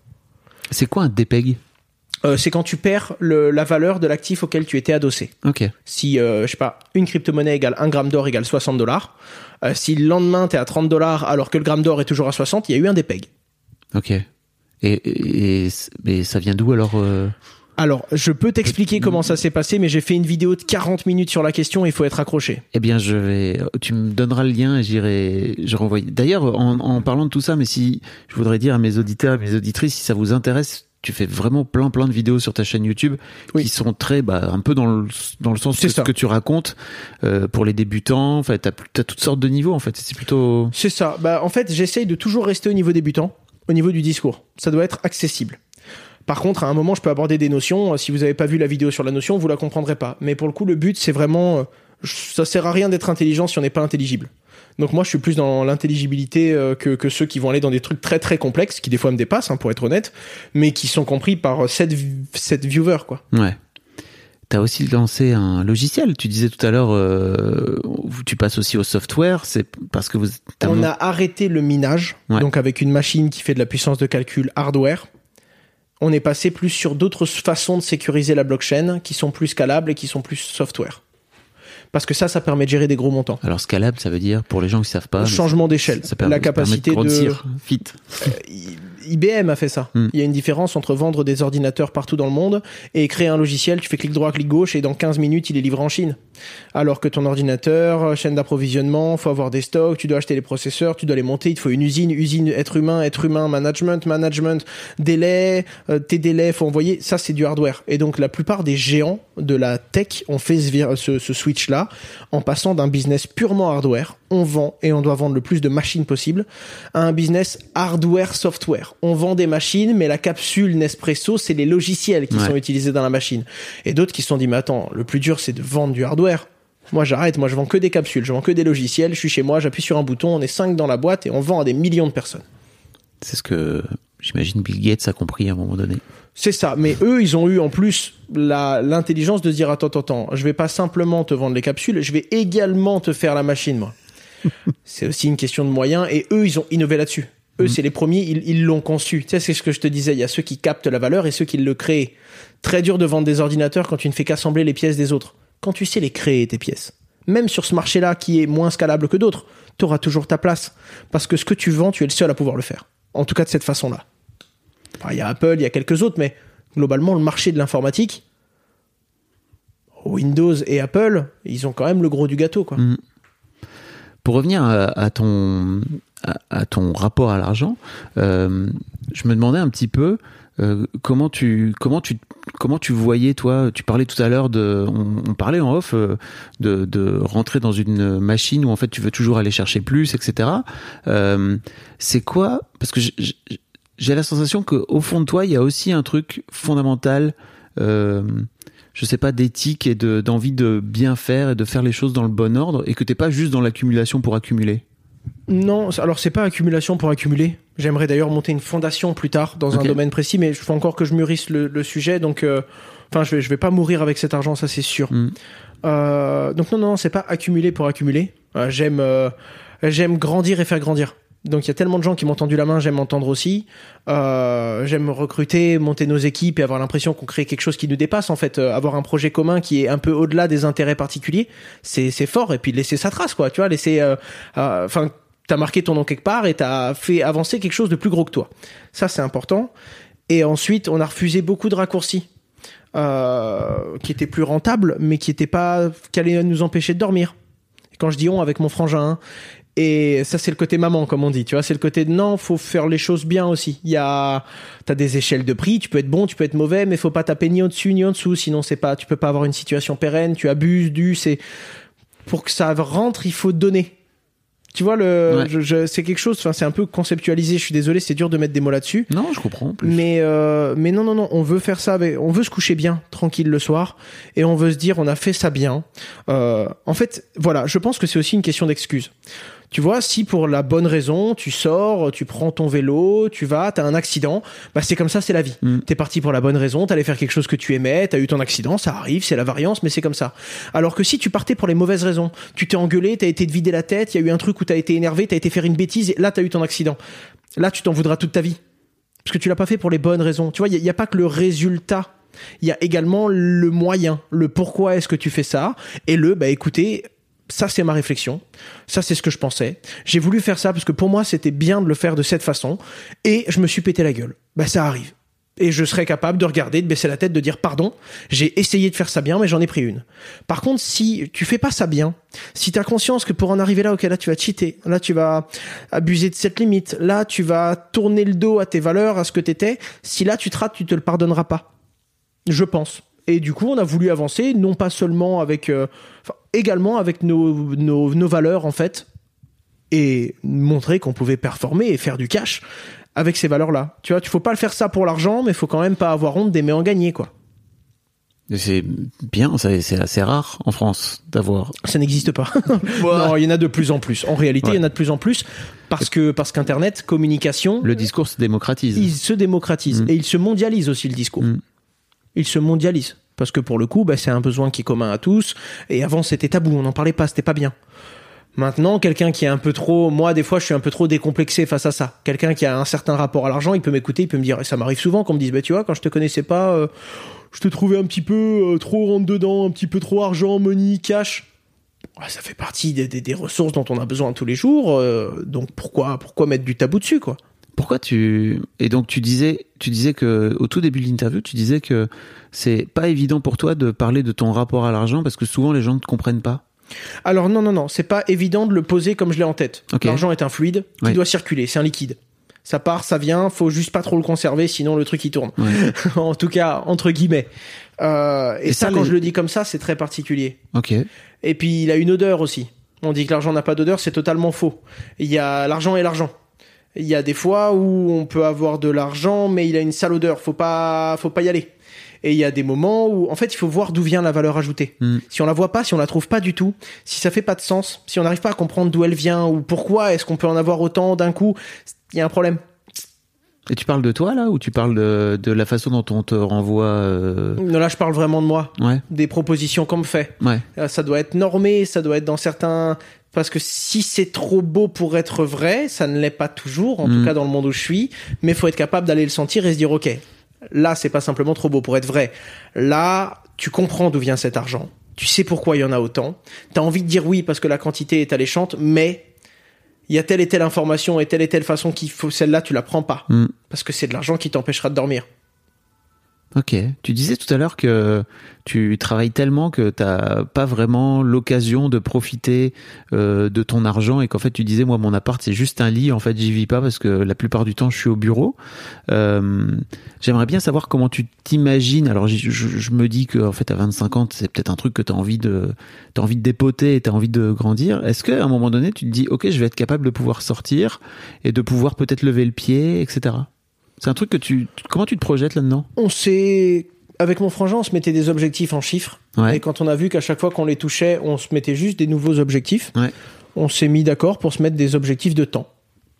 C'est quoi un dépeg? Euh, c'est quand tu perds le- la valeur de l'actif auquel tu étais adossé. Ok. Si, euh, je sais pas, une crypto-monnaie égale 1 gramme d'or égale 60 dollars, euh, si le lendemain t'es à 30 dollars alors que le gramme d'or est toujours à 60, il y a eu un dépeg. Ok. Et, et, et- mais ça vient d'où alors Alors, je peux t'expliquer comment ça s'est passé, mais j'ai fait une vidéo de 40 minutes sur la question, il faut être accroché. Eh bien, je vais. Tu me donneras le lien et j'irai. Je renvoie. D'ailleurs, en, en parlant de tout ça, mais si je voudrais dire à mes auditeurs et mes auditrices, si ça vous intéresse, tu fais vraiment plein plein de vidéos sur ta chaîne YouTube Oui. qui sont très bah, un peu dans le dans le sens ça. ce que tu racontes euh, pour les débutants. Enfin, t'as as toutes sortes de niveaux en fait. C'est plutôt C'est ça. Bah, en fait, j'essaye de toujours rester au niveau débutant, au niveau du discours. Ça doit être accessible. Par contre, à un moment, je peux aborder des notions. Si vous n'avez pas vu la vidéo sur la notion, vous la comprendrez pas. Mais pour le coup, le but, c'est vraiment, euh, ça sert à rien d'être intelligent si on n'est pas intelligible. Donc moi, je suis plus dans l'intelligibilité euh, que, que ceux qui vont aller dans des trucs très très complexes, qui des fois me dépassent, hein, pour être honnête, mais qui sont compris par 7, sept viewers, quoi. ouais. T'as aussi lancé un logiciel. Tu disais tout à l'heure, euh, tu passes aussi au software. C'est parce que vous. On mon- a arrêté le minage, Ouais. donc avec une machine qui fait de la puissance de calcul hardware. On est passé plus sur d'autres façons de sécuriser la blockchain qui sont plus scalables et qui sont plus software. Parce que ça, ça permet de gérer des gros montants. Alors scalable, ça veut dire pour les gens qui savent pas. mais Changement d'échelle. ça permet- La capacité de. grossir vite. I- IBM a fait ça. Hmm. Il y a une différence entre vendre des ordinateurs partout dans le monde et créer un logiciel, tu fais clic droit, clic gauche et dans 15 minutes, il est livré en Chine. Alors que ton ordinateur, euh, chaîne d'approvisionnement, faut avoir des stocks, tu dois acheter les processeurs, tu dois les monter, il te faut une usine, usine, être humain, être humain, management, management, délai, euh, tes délais, faut envoyer, ça c'est du hardware. Et donc la plupart des géants de la tech ont fait ce, ce switch-là en passant d'un business purement hardware, on vend et on doit vendre le plus de machines possible, à un business hardware-software. On vend des machines, mais la capsule Nespresso, c'est les logiciels qui Ouais. sont utilisés dans la machine. Et d'autres qui se sont dit, mais attends, le plus dur c'est de vendre du hardware. Moi j'arrête, moi je vends que des capsules, je vends que des logiciels, je suis chez moi, j'appuie sur un bouton, on est 5 dans la boîte et on vend à des millions de personnes. C'est ce que j'imagine Bill Gates a compris à un moment donné. C'est ça, mais eux, ils ont eu en plus la- l'intelligence de dire attends, attends, attends, je vais pas simplement te vendre les capsules, je vais également te faire la machine, moi. c'est aussi une question de moyens, et eux, ils ont innové là-dessus. Eux, c'est les premiers, ils l'ont conçu. Tu sais, c'est ce que je te disais, il y a ceux qui captent la valeur et ceux qui le créent. Très dur de vendre des ordinateurs quand tu ne fais qu'assembler les pièces des autres. Quand tu sais les créer, tes pièces. Même sur ce marché-là, qui est moins scalable que d'autres, tu auras toujours ta place. Parce que ce que tu vends, tu es le seul à pouvoir le faire. En tout cas, de cette façon-là. Enfin, Il y a Apple, il y a quelques autres, mais globalement, le marché de l'informatique, Windows et Apple, ils ont quand même le gros du gâteau, quoi. Mm. Pour revenir à, à ton à, ton rapport à l'argent, euh, je me demandais un petit peu euh, comment tu comment tu comment tu voyais toi. Tu parlais tout à l'heure de on, on parlait en off euh, de, de rentrer dans une machine où en fait tu veux toujours aller chercher plus, etc. Euh, c'est quoi Parce que j'ai- la sensation que au fond de toi il y a aussi un truc fondamental. Euh, je sais pas, d'éthique et de- d'envie de bien faire et de faire les choses dans le bon ordre et que t'es pas juste dans l'accumulation pour accumuler. Non, alors c'est pas accumulation pour accumuler. J'aimerais d'ailleurs monter une fondation plus tard dans un domaine précis, mais il faut encore que je mûrisse le, le sujet, donc euh, enfin je vais je vais pas mourir avec cet argent, ça c'est sûr. Mm. Euh, donc non non, non, c'est pas accumuler pour accumuler. Euh, j'aime j'aime grandir et faire grandir. Donc il y a tellement de gens qui m'ont tendu la main, j'aime m'entendre aussi. Euh, j'aime recruter, monter nos équipes et avoir l'impression qu'on crée quelque chose qui nous dépasse en fait. Euh, avoir un projet commun qui est un peu au-delà des intérêts particuliers, c'est fort. Et puis laisser sa trace quoi, tu vois, laisser. euh, Enfin, t'as marqué ton nom quelque part et t'as fait avancer quelque chose de plus gros que toi. Ça c'est important. Et ensuite, on a refusé beaucoup de raccourcis. Qui étaient plus rentables, mais qui étaient pas, qui allaient nous empêcher de dormir. Quand je dis on avec mon frangin. Et ça, c'est le côté maman, comme on dit. Tu vois, c'est le côté de non, faut faire les choses bien aussi. Il y a, t'as des échelles de prix. Tu peux être bon, tu peux être mauvais, mais faut pas taper ni au-dessus ni en dessous. Sinon, c'est pas, tu peux pas avoir une situation pérenne. Tu abuses du, c'est, pour que ça rentre, il faut donner. Tu vois, le, Ouais. je- je- c'est quelque chose, enfin, c'est un peu conceptualisé. Je suis désolé, c'est dur de mettre des mots là-dessus. Non, je comprends. en plus. Mais euh, mais non non non, on veut faire ça avec, on veut se coucher bien, tranquille le soir, et on veut se dire on a fait ça bien. Euh, en fait, voilà, je pense que c'est aussi une question d'excuse. Tu vois, si pour la bonne raison, tu sors, tu prends ton vélo, tu vas, t'as un accident, bah c'est comme ça, c'est la vie. Mm. T'es parti pour la bonne raison, t'allais faire quelque chose que tu aimais, t'as eu ton accident, ça arrive, c'est la variance, mais c'est comme ça. Alors que si tu partais pour les mauvaises raisons, tu t'es engueulé, t'as été te vider la tête, il y a eu un truc où t'as été énervé, t'as été faire une bêtise, et là t'as eu ton accident. Là, tu t'en voudras toute ta vie parce que tu l'as pas fait pour les bonnes raisons. Tu vois, il n'y a, pas que le résultat. Il y a également le moyen, le pourquoi est-ce que tu fais ça, et le, bah écoutez, ça c'est ma réflexion, ça c'est ce que je pensais. J'ai voulu faire ça parce que pour moi c'était bien de le faire de cette façon, et je me suis pété la gueule. Bah ça arrive. Et je serais capable de regarder, de baisser la tête, de dire pardon, j'ai essayé de faire ça bien, mais j'en ai pris une. Par contre, si tu fais pas ça bien, si tu as conscience que pour en arriver là, ok, là tu vas cheater, là tu vas abuser de cette limite, là tu vas tourner le dos à tes valeurs, à ce que t'étais, si là tu te rates, tu te le pardonneras pas. Je pense. Et du coup, on a voulu avancer, non pas seulement avec, euh, également avec nos, nos, nos valeurs en fait, et montrer qu'on pouvait performer et faire du cash avec ces valeurs-là. Tu vois, tu faut pas le faire ça pour l'argent, mais faut quand même pas avoir honte d'aimer en gagner, quoi. C'est bien, c'est assez rare en France d'avoir. Ça n'existe pas. non, il y en a de plus en plus. En réalité, il y en a de plus en plus parce que parce qu'Internet, communication, Le discours se démocratise. il se démocratise Mm. et il se mondialise aussi le discours. Mm. Il se mondialise parce que pour le coup, bah, c'est un besoin qui est commun à tous. Et avant, c'était tabou, on n'en parlait pas, c'était pas bien. Maintenant, quelqu'un qui est un peu trop, moi des fois je suis un peu trop décomplexé face à ça. Quelqu'un qui a un certain rapport à l'argent, il peut m'écouter, il peut me dire, et ça m'arrive souvent qu'on me dise, bah tu vois, quand je te connaissais pas, euh, je te trouvais un petit peu euh, trop rentre dedans, un petit peu trop argent, money, cash. Ouais, ça fait partie des ressources dont on a besoin tous les jours, euh, donc pourquoi pourquoi mettre du tabou dessus quoi? Pourquoi tu et donc tu disais tu disais que au tout début de l'interview tu disais que c'est pas évident pour toi de parler de ton rapport à l'argent parce que souvent les gens ne te comprennent pas. Alors non non non, c'est pas évident de le poser comme je l'ai en tête. L'argent est un fluide qui Ouais. doit circuler, c'est un liquide. Ça part, ça vient, faut juste pas trop le conserver, sinon le truc il tourne. en tout cas, entre guillemets. Euh, et, Et ça, ça, quand je le dis comme ça, c'est très particulier. Ok. Et puis il a une odeur aussi. On dit que l'argent n'a pas d'odeur, c'est totalement faux. Il y a l'argent et l'argent. Il y a des fois où on peut avoir de l'argent, mais il a une sale odeur. Faut pas, faut pas y aller. Et il y a des moments où, en fait, il faut voir d'où vient la valeur ajoutée. Mm. Si on la voit pas, si on la trouve pas du tout, si ça fait pas de sens, si on n'arrive pas à comprendre d'où elle vient ou pourquoi est-ce qu'on peut en avoir autant d'un coup, il y a un problème. Et tu parles de toi là ou tu parles de, de la façon dont on te renvoie euh, Non, là, je parle vraiment de moi, Ouais. des propositions qu'on me fait. Ouais. Euh, Ça doit être normé, ça doit être dans certains. Parce que si c'est trop beau pour être vrai, ça ne l'est pas toujours, en Mm. tout cas dans le monde où je suis. Mais il faut être capable d'aller le sentir et se dire, ok, là c'est pas simplement trop beau pour être vrai. Là, tu comprends d'où vient cet argent. Tu sais pourquoi il y en a autant. T'as envie de dire oui parce que la quantité est alléchante, mais il y a telle et telle information et telle et telle façon qu'il faut celle-là tu la prends pas Mm. parce que c'est de l'argent qui t'empêchera de dormir. Ok. Tu disais tout à l'heure que tu travailles tellement que t'as pas vraiment l'occasion de profiter euh, de ton argent et qu'en fait tu disais moi mon appart c'est juste un lit en fait j'y vis pas parce que la plupart du temps je suis au bureau. Euh, J'aimerais bien savoir comment tu t'imagines. Alors je, me dis que en fait à 25 ans c'est peut-être un truc que t'as envie de t'as envie de dépoter et t'as envie de grandir. Est-ce qu'à un moment donné tu te dis ok je vais être capable de pouvoir sortir et de pouvoir peut-être lever le pied etc. C'est un truc que tu comment tu te projettes là-dedans? On s'est avec mon frangin, on se mettait des objectifs en chiffres. Ouais. Et quand on a vu qu'à chaque fois qu'on les touchait, on se mettait juste des nouveaux objectifs, Ouais. on s'est mis d'accord pour se mettre des objectifs de temps.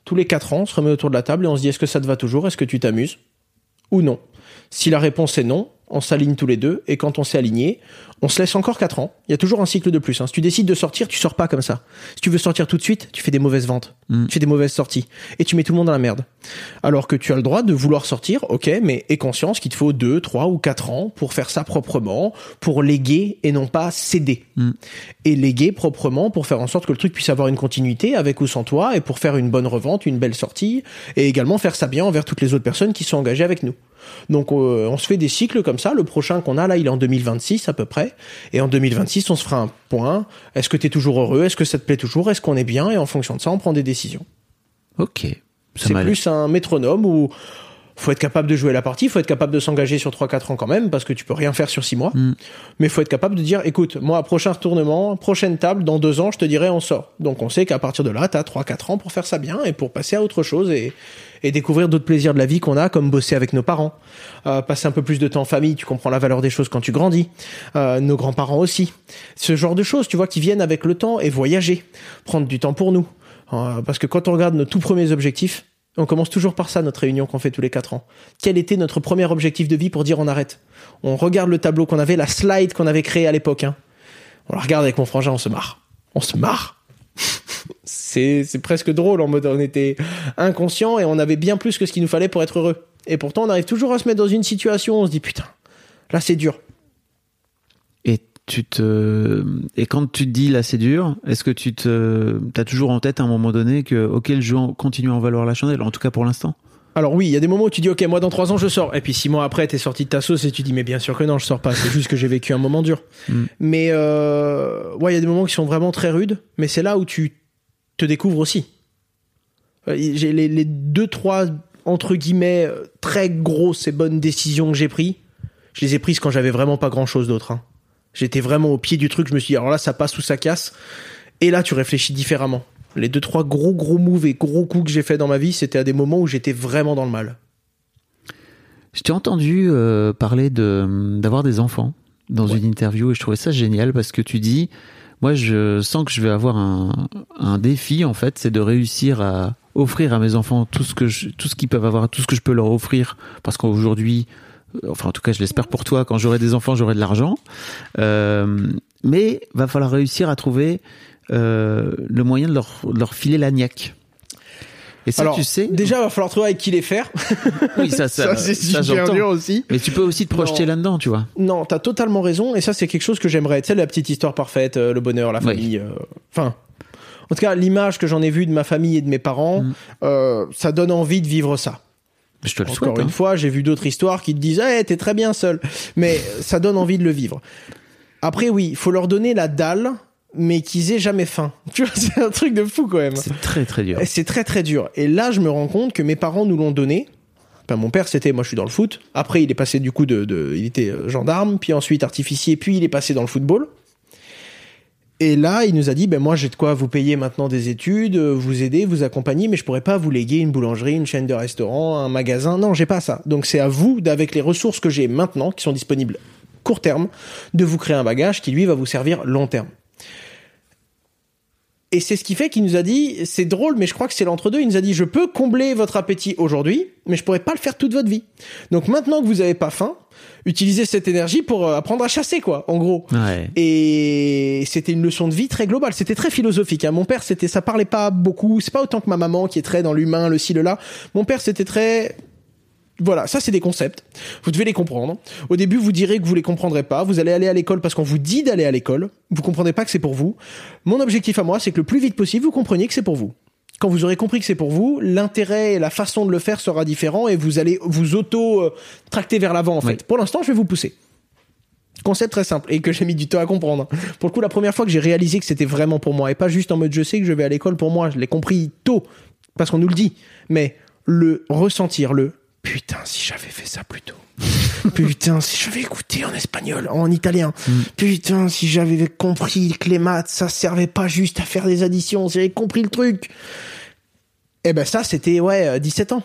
Tous les quatre ans, on se remet autour de la table et on se dit est-ce que ça te va toujours? Est-ce que tu t'amuses? Ou non? Si la réponse est non, on s'aligne tous les deux et quand on s'est aligné, on se laisse encore quatre ans. Il y a toujours un cycle de plus. hein. Si tu décides de sortir, tu sors pas comme ça. Si tu veux sortir tout de suite, tu fais des mauvaises ventes, Mm. tu fais des mauvaises sorties et tu mets tout le monde dans la merde. Alors que tu as le droit de vouloir sortir, ok, mais aie conscience qu'il te faut deux, trois ou quatre ans pour faire ça proprement, pour léguer et non pas céder. Mm. Et léguer proprement pour faire en sorte que le truc puisse avoir une continuité avec ou sans toi et pour faire une bonne revente, une belle sortie et également faire ça bien envers toutes les autres personnes qui sont engagées avec nous. Donc euh, on se fait des cycles comme ça. Le prochain qu'on a là, il est en 2026 à peu près. Et en 2026, on se fera un point. Est-ce que tu es toujours heureux? Est-ce que ça te plaît toujours? Est-ce qu'on est bien? Et en fonction de ça, on prend des décisions. Ok. C'est plus un métronome où faut être capable de jouer la partie, faut être capable de s'engager sur 3-4 ans quand même, parce que tu peux rien faire sur 6 mois. Mm. Mais faut être capable de dire, écoute, moi, prochain tournement, prochaine table, dans deux ans, je te dirai, on sort. Donc on sait qu'à partir de là, t'as 3-4 ans pour faire ça bien et pour passer à autre chose et, et découvrir d'autres plaisirs de la vie qu'on a, comme bosser avec nos parents, euh, passer un peu plus de temps en famille, tu comprends la valeur des choses quand tu grandis, euh, nos grands-parents aussi. Ce genre de choses, tu vois, qui viennent avec le temps et voyager, prendre du temps pour nous. Euh, parce que quand on regarde nos tout premiers objectifs, on commence toujours par ça, notre réunion qu'on fait tous les quatre ans. Quel était notre premier objectif de vie pour dire on arrête? On regarde le tableau qu'on avait, la slide qu'on avait créée à l'époque. hein. On la regarde avec mon frangin, on se marre. On se marre? c'est c'est presque drôle en mode on était inconscient et on avait bien plus que ce qu'il nous fallait pour être heureux. Et pourtant on arrive toujours à se mettre dans une situation où on se dit putain, là c'est dur. Et tu te et quand tu te dis là c'est dur, est-ce que tu te t'as toujours en tête à un moment donné que ok le jeu continue à en valoir la chandelle en tout cas pour l'instant? Alors oui, il y a des moments où tu dis ok, moi dans trois ans je sors, et puis six mois après t'es sorti de ta sauce et tu dis mais bien sûr que non, je sors pas. C'est juste que j'ai vécu un moment dur. Mm. Mais euh, ouais, il y a des moments qui sont vraiment très rudes, mais c'est là où tu te découvres aussi. Euh, J'ai les, les deux trois entre guillemets euh, très grosses et bonnes décisions que j'ai prises. Je les ai prises quand j'avais vraiment pas grand chose d'autre. hein. J'étais vraiment au pied du truc. Je me suis dit alors là ça passe ou ça casse. Et là tu réfléchis différemment. Les deux trois gros gros moves et gros coups que j'ai fait dans ma vie, c'était à des moments où j'étais vraiment dans le mal. Je t'ai entendu euh, parler de d'avoir des enfants dans Ouais. une interview et je trouvais ça génial parce que tu dis, moi je sens que je vais avoir un, un défi en fait, c'est de réussir à offrir à mes enfants tout ce que je, tout ce qu'ils peuvent avoir, tout ce que je peux leur offrir parce qu'aujourd'hui, enfin en tout cas je l'espère pour toi, quand j'aurai des enfants j'aurai de l'argent, Euh, mais va falloir réussir à trouver euh, le moyen de leur, de leur filer la niaque. Et ça Alors tu sais, déjà il va falloir trouver avec qui les faire. oui ça ça, Ça, c'est super dur aussi. Mais tu peux aussi te projeter là-dedans, tu vois. Non, t'as totalement raison, et ça c'est quelque chose que j'aimerais. Tu sais, la petite histoire parfaite, euh, le bonheur, la famille. euh, Enfin, en tout cas, l'image que j'en ai vue de ma famille et de mes parents, Mm. ça donne envie de vivre ça. Je te le Encore souhaite. une hein. fois, j'ai vu d'autres histoires qui te disent hey, t'es très bien seul. Mais ça donne envie de le vivre. Après, oui, il faut leur donner la dalle, mais qu'ils aient jamais faim. Tu vois, c'est un truc de fou quand même. C'est très très dur. Et C'est très très dur. Et là, je me rends compte que mes parents nous l'ont donné. Enfin, mon père, c'était, moi, je suis dans le foot. Après, il est passé du coup de, de- il était euh, gendarme, puis ensuite artificier, puis il est passé dans le football. Et là, il nous a dit, ben moi, j'ai de quoi vous payer maintenant des études, euh, vous aider, vous accompagner, mais je pourrais pas vous léguer une boulangerie, une chaîne de restaurants, un magasin. Non, j'ai pas ça. Donc, c'est à vous, d'avec les ressources que j'ai maintenant, qui sont disponibles court terme, de vous créer un bagage qui lui va vous servir long terme. Et c'est ce qui fait qu'il nous a dit, c'est drôle, mais je crois que c'est l'entre-deux. Il nous a dit, je peux combler votre appétit aujourd'hui, mais je pourrais pas le faire toute votre vie. Donc maintenant que vous avez pas faim, utilisez cette énergie pour euh, apprendre à chasser, quoi, en gros. Ouais. Et c'était une leçon de vie très globale. C'était très philosophique. hein. Mon père, c'était, ça parlait pas beaucoup. C'est pas autant que ma maman qui est très dans l'humain, le ci, le là. Mon père, c'était très, voilà, ça c'est des concepts. Vous devez les comprendre. Au début, vous direz que vous les comprendrez pas. Vous allez aller à l'école parce qu'on vous dit d'aller à l'école. Vous comprenez pas que c'est pour vous. Mon objectif à moi, c'est que le plus vite possible, vous compreniez que c'est pour vous. Quand vous aurez compris que c'est pour vous, l'intérêt et la façon de le faire sera différent et vous allez vous auto euh, tracter vers l'avant en fait. Oui. Pour l'instant, je vais vous pousser. Concept très simple et que j'ai mis du temps à comprendre. Pour le coup, la première fois que j'ai réalisé que c'était vraiment pour moi et pas juste en mode je sais que je vais à l'école pour moi, je l'ai compris tôt parce qu'on nous le dit, mais le ressentir, le putain si j'avais fait ça plus tôt. Putain, si j'avais écouté en espagnol, en italien. Putain, si j'avais compris que les maths, ça servait pas juste à faire des additions, si j'avais compris le truc. Eh ben ça, c'était, ouais, euh, 17 ans.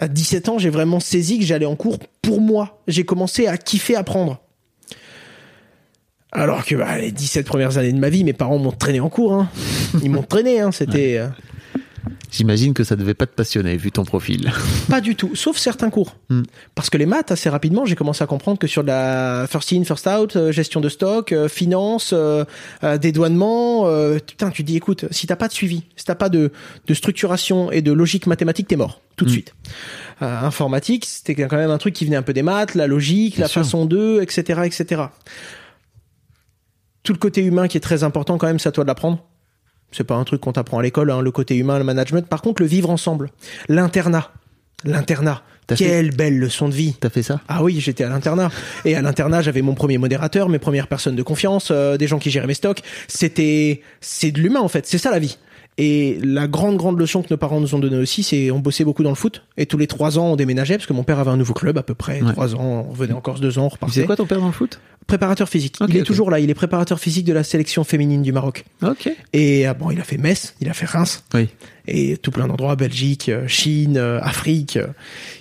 À 17 ans, j'ai vraiment saisi que j'allais en cours pour moi. J'ai commencé à kiffer apprendre. Alors que bah, les 17 premières années de ma vie, mes parents m'ont traîné en cours. Hein. Ils m'ont traîné, hein. c'était... euh, J'imagine que ça devait pas te passionner vu ton profil. Pas du tout, sauf certains cours. Hmm. Parce que les maths, assez rapidement, j'ai commencé à comprendre que sur de la first in, first out, euh, gestion de stock, euh, finance, euh, euh, dédouanement, putain, tu dis, écoute, si t'as pas de suivi, si t'as pas de, de structuration et de logique mathématique, t'es mort tout de Hmm. suite. Informatique, c'était quand même un truc qui venait un peu des maths, la logique, Bien la sûr. façon d'eux, etc., etc. Tout le côté humain qui est très important quand même, c'est à toi de l'apprendre. C'est pas un truc qu'on t'apprend à l'école, hein, le côté humain, le management. Par contre, le vivre ensemble, l'internat, l'internat. Quelle belle leçon de vie. T'as fait ça Ah oui, j'étais à l'internat. Et à l'internat, j'avais mon premier modérateur, mes premières personnes de confiance, euh, des gens qui géraient mes stocks. C'était, c'est de l'humain en fait. C'est ça la vie. Et la grande grande leçon que nos parents nous ont donnée aussi, c'est on bossait beaucoup dans le foot. Et tous les trois ans, on déménageait parce que mon père avait un nouveau club à peu près. Ouais. Trois ans, on revenait en Corse deux ans, on repartait. sais quoi ton père dans le foot? Préparateur physique. Il est toujours là. Il est préparateur physique de la sélection féminine du Maroc. Ok. Et ah, bon, il a fait Metz, il a fait Reims Oui. et tout plein d'endroits, Belgique, euh, Chine, euh, Afrique. euh,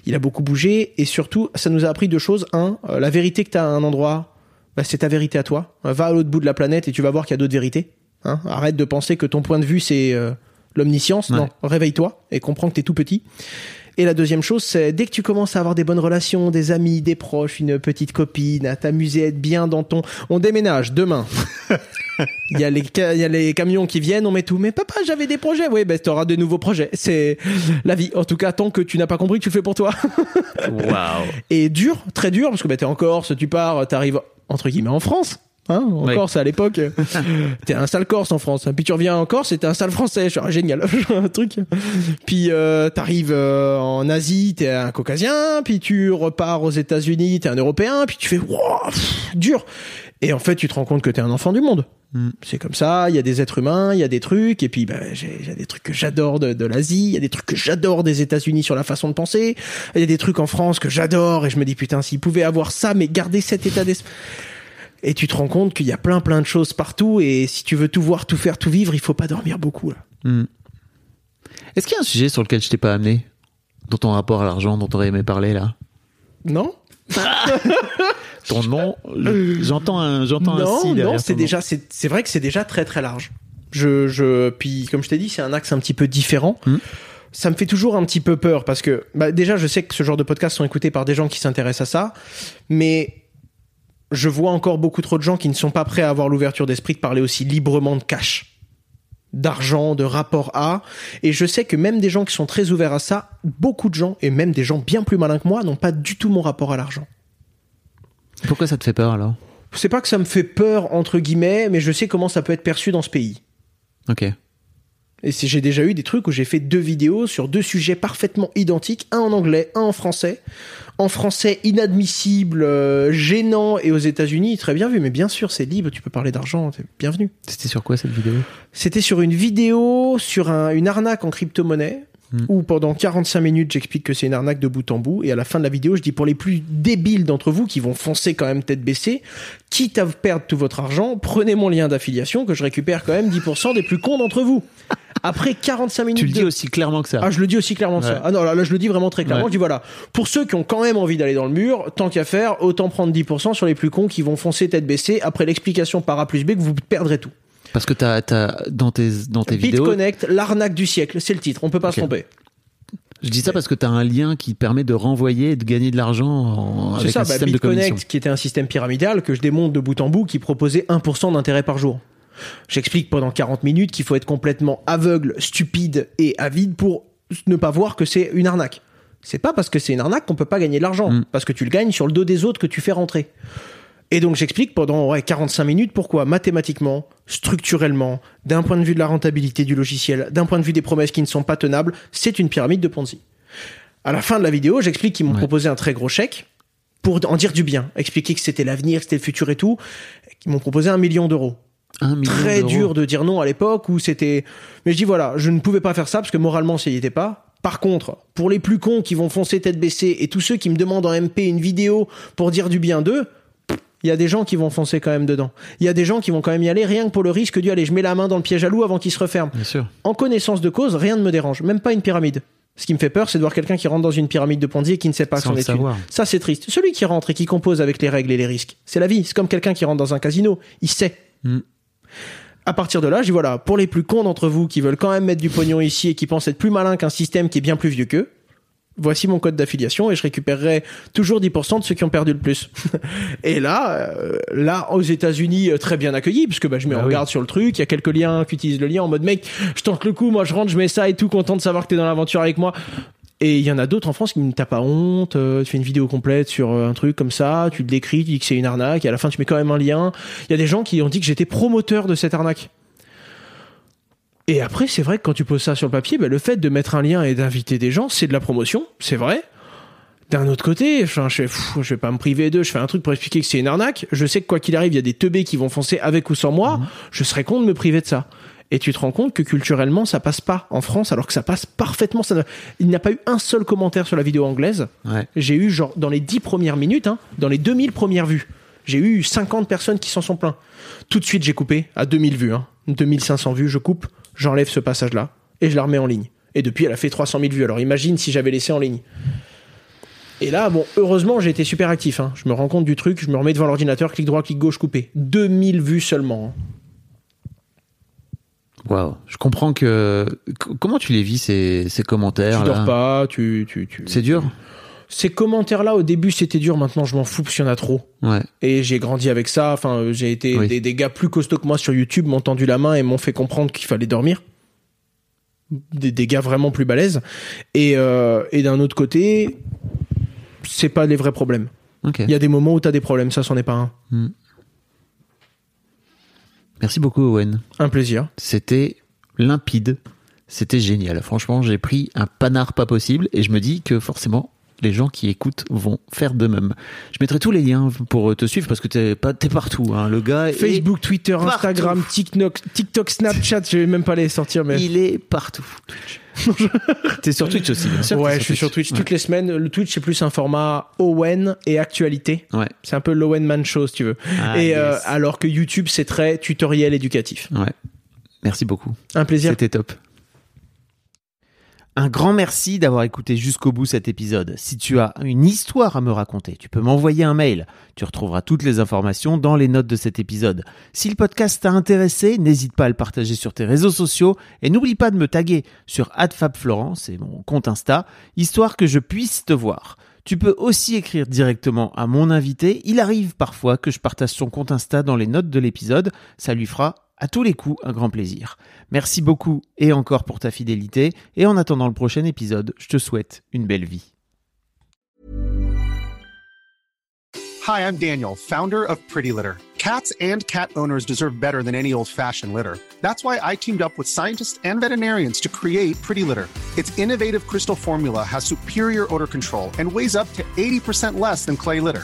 Il a beaucoup bougé et surtout, ça nous a appris deux choses. Un, la vérité que tu as à un endroit, bah, c'est ta vérité à toi. Va à l'autre bout de la planète et tu vas voir qu'il y a d'autres vérités. Hein Arrête de penser que ton point de vue c'est euh, l'omniscience. Ouais. Non, réveille-toi et comprends que t'es tout petit. Et la deuxième chose, c'est dès que tu commences à avoir des bonnes relations, des amis, des proches, une petite copine, à t'amuser, à être bien dans ton... On déménage demain. Il y, a les ca- il y a les camions qui viennent, on met tout. Mais papa, j'avais des projets. Oui, ben, tu auras de nouveaux projets. C'est la vie. En tout cas, tant que tu n'as pas compris que tu le fais pour toi. Waouh. Et dur, très dur, parce que ben, t'es en Corse, tu pars, t'arrives entre guillemets en France. Hein, en Ouais. Corse à l'époque, t'es un sale Corse en France. Puis tu reviens en Corse et t'es un sale Français. Je suis génial, un truc. Puis euh, t'arrives euh, en Asie, t'es un Caucasien. Puis tu repars aux États-Unis, t'es un Européen. Puis tu fais wow, pff, dur. Et en fait, tu te rends compte que t'es un enfant du monde. Mm. C'est comme ça. Il y a des êtres humains, il y a des trucs. Et puis, bah, j'ai j'ai des trucs que j'adore de, de l'Asie. Il y a des trucs que j'adore des États-Unis sur la façon de penser. Il y a des trucs en France que j'adore. Et je me dis putain, s'ils pouvaient avoir ça, mais garder cet état d'esprit. Et tu te rends compte qu'il y a plein plein de choses partout et si tu veux tout voir, tout faire, tout vivre, il faut pas dormir beaucoup là. Hmm. Est-ce qu'il y a un sujet sur lequel je t'ai pas amené? Dans ton rapport à l'argent, dont t'aurais aimé parler là? Non Ton nom, je- j'entends un, j'entends Non, c'est déjà c'est c'est vrai que c'est déjà très très large. Je je puis comme je t'ai dit, c'est un axe un petit peu différent. Hmm. Ça me fait toujours un petit peu peur parce que bah, déjà je sais que ce genre de podcasts sont écoutés par des gens qui s'intéressent à ça, mais je vois encore beaucoup trop de gens qui ne sont pas prêts à avoir l'ouverture d'esprit de parler aussi librement de cash, d'argent, de rapport à. Et je sais que même des gens qui sont très ouverts à ça, beaucoup de gens, et même des gens bien plus malins que moi, n'ont pas du tout mon rapport à l'argent. Pourquoi ça te fait peur alors? C'est pas que ça me fait peur, entre guillemets, mais je sais comment ça peut être perçu dans ce pays. Ok. Et j'ai déjà eu des trucs où j'ai fait deux vidéos sur deux sujets parfaitement identiques, un en anglais, un en français. En français, inadmissible, euh, gênant, et aux États-Unis, très bien vu. Mais bien sûr, c'est libre, tu peux parler d'argent, t'es bienvenu. C'était sur quoi cette vidéo? C'était sur une vidéo sur un- une arnaque en crypto-monnaie. Hmm. Où pendant 45 minutes j'explique que c'est une arnaque de bout en bout et à la fin de la vidéo je dis pour les plus débiles d'entre vous qui vont foncer quand même tête baissée, quitte à perdre tout votre argent, prenez mon lien d'affiliation que je récupère quand même 10% des plus cons d'entre vous. Après 45 minutes Tu le dis de... aussi clairement que ça. Ah, je le dis aussi clairement que Ouais. ça. Ah non, là, là, je le dis vraiment très clairement. Ouais. Je dis voilà, pour ceux qui ont quand même envie d'aller dans le mur, tant qu'à faire, autant prendre 10% sur les plus cons qui vont foncer tête baissée après l'explication par A plus B que vous perdrez tout. Parce que t'as, t'as, dans tes, dans tes vidéos, BitConnect, l'arnaque du siècle, c'est le titre, on peut pas se tromper. je dis ça parce que t'as un lien qui permet de renvoyer et de gagner de l'argent avec ça, un bah, système de commission. BitConnect, qui était un système pyramidal que je démonte de bout en bout, qui proposait 1% d'intérêt par jour. J'explique pendant 40 minutes qu'il faut être complètement aveugle, stupide et avide pour ne pas voir que c'est une arnaque. C'est pas parce que c'est une arnaque qu'on peut pas gagner de l'argent, Mm. parce que tu le gagnes sur le dos des autres que tu fais rentrer. Et donc j'explique pendant ouais, 45 minutes pourquoi mathématiquement, structurellement, d'un point de vue de la rentabilité du logiciel, d'un point de vue des promesses qui ne sont pas tenables, c'est une pyramide de Ponzi. À la fin de la vidéo, j'explique qu'ils m'ont Ouais. proposé un très gros chèque pour en dire du bien, expliquer que c'était l'avenir, que c'était le futur et tout. Ils m'ont proposé un million d'euros. Très dur de dire non à l'époque où c'était. Mais je dis voilà, je ne pouvais pas faire ça parce que moralement, ça y était pas. Par contre, pour les plus cons qui vont foncer tête baissée et tous ceux qui me demandent en MP une vidéo pour dire du bien d'eux, il y a des gens qui vont foncer quand même dedans. Il y a des gens qui vont quand même y aller rien que pour le risque du aller, je mets la main dans le piège à loup avant qu'il se referme. Bien sûr. En connaissance de cause, rien ne me dérange, même pas une pyramide. Ce qui me fait peur, c'est de voir quelqu'un qui rentre dans une pyramide de Ponzi et qui ne sait pas Sans son étude. savoir. Ça, c'est triste. Celui qui rentre et qui compose avec les règles et les risques, c'est la vie. C'est comme quelqu'un qui rentre dans un casino. Il sait. Mm. À partir de là, je dis voilà, pour les plus cons d'entre vous qui veulent quand même mettre du pognon ici et qui pensent être plus malins qu'un système qui est bien plus vieux qu'eux, voici mon code d'affiliation et je récupérerai toujours 10% de ceux qui ont perdu le plus. et là, euh, là aux États-Unis, euh, très bien accueilli puisque bah, je mets Bah en garde sur le truc. Il y a quelques liens qui utilisent le lien en mode mec, je tente le coup, moi je rentre, je mets ça et tout, content de savoir que t'es dans l'aventure avec moi. Et il y en a d'autres en France qui me tapent pas honte, euh, tu fais une vidéo complète sur euh, un truc comme ça, tu le décris, tu dis que c'est une arnaque, et à la fin tu mets quand même un lien. Il y a des gens qui ont dit que j'étais promoteur de cette arnaque. Et après, c'est vrai que quand tu poses ça sur le papier, bah, le fait de mettre un lien et d'inviter des gens, c'est de la promotion, c'est vrai. D'un autre côté, je, fais, pff, je vais pas me priver d'eux, je fais un truc pour expliquer que c'est une arnaque. Je sais que quoi qu'il arrive, il y a des teubés qui vont foncer avec ou sans moi. Je serais con de me priver de ça. Et tu te rends compte que culturellement, ça passe pas en France, alors que ça passe parfaitement. Ça ne- Il n'y a pas eu un seul commentaire sur la vidéo anglaise. Ouais. J'ai eu, genre, dans les 10 premières minutes, hein, dans les 2000 premières vues, j'ai eu 50 personnes qui s'en sont plaints. Tout de suite, j'ai coupé à 2000 vues, hein. 2500 vues, je coupe, j'enlève ce passage-là et je la remets en ligne. Et depuis, elle a fait 300 000 vues. Alors imagine si j'avais laissé en ligne. Et là, bon, heureusement, j'ai été super actif. hein. Je me rends compte du truc, je me remets devant l'ordinateur, clic droit, clic gauche, coupé. 2000 vues seulement. hein. Waouh. Je comprends que. Comment tu les vis ces, ces commentaires Tu là dors pas, tu, tu, tu. C'est dur? Ces commentaires-là, au début, c'était dur. Maintenant, je m'en fous parce qu'il y en a trop. Ouais. Et j'ai grandi avec ça. Enfin, j'ai été Oui. des, des gars plus costauds que moi sur YouTube m'ont tendu la main et m'ont fait comprendre qu'il fallait dormir. Des, des gars vraiment plus balèzes. Et, euh, et d'un autre côté, c'est pas les vrais problèmes. Ok. Il y a des moments où t'as des problèmes, ça, c'en est pas un. Hmm. Merci beaucoup, Owen. Un plaisir. C'était limpide. C'était génial. Franchement, j'ai pris un panard pas possible et je me dis que forcément, les gens qui écoutent vont faire de même. Je mettrai tous les liens pour te suivre parce que t'es pas t'es partout. Hein. Le gars est Facebook, Twitter, partout. Instagram, TikTok, TikTok, Snapchat, je vais même pas les sortir, mais. il est partout. t'es sur Twitch aussi, bien sûr. Ouais, je suis sur Twitch Ouais. toutes les semaines. Le Twitch, c'est plus un format Owen et actualité. Ouais. C'est un peu l'Owen Man Show, si tu veux. Ah, et euh, alors que YouTube, c'est très tutoriel éducatif. Ouais. Merci beaucoup. Un plaisir. C'était top. Un grand merci d'avoir écouté jusqu'au bout cet épisode. Si tu as une histoire à me raconter, tu peux m'envoyer un mail. Tu retrouveras toutes les informations dans les notes de cet épisode. Si le podcast t'a intéressé, n'hésite pas à le partager sur tes réseaux sociaux et n'oublie pas de me taguer sur @fabflorent, c'est mon compte Insta, histoire que je puisse te voir. Tu peux aussi écrire directement à mon invité. Il arrive parfois que je partage son compte Insta dans les notes de l'épisode. Ça lui fera à tous les coups un grand plaisir. Merci beaucoup et encore pour ta fidélité. Et en attendant le prochain épisode, je te souhaite une belle vie. Hi, I'm Daniel, founder of Pretty Litter. Cats and cat owners deserve better than any old fashioned litter. That's why I teamed up with scientists and veterinarians to create Pretty Litter. Its innovative crystal formula has superior odor control and weighs up to 80% less than clay litter.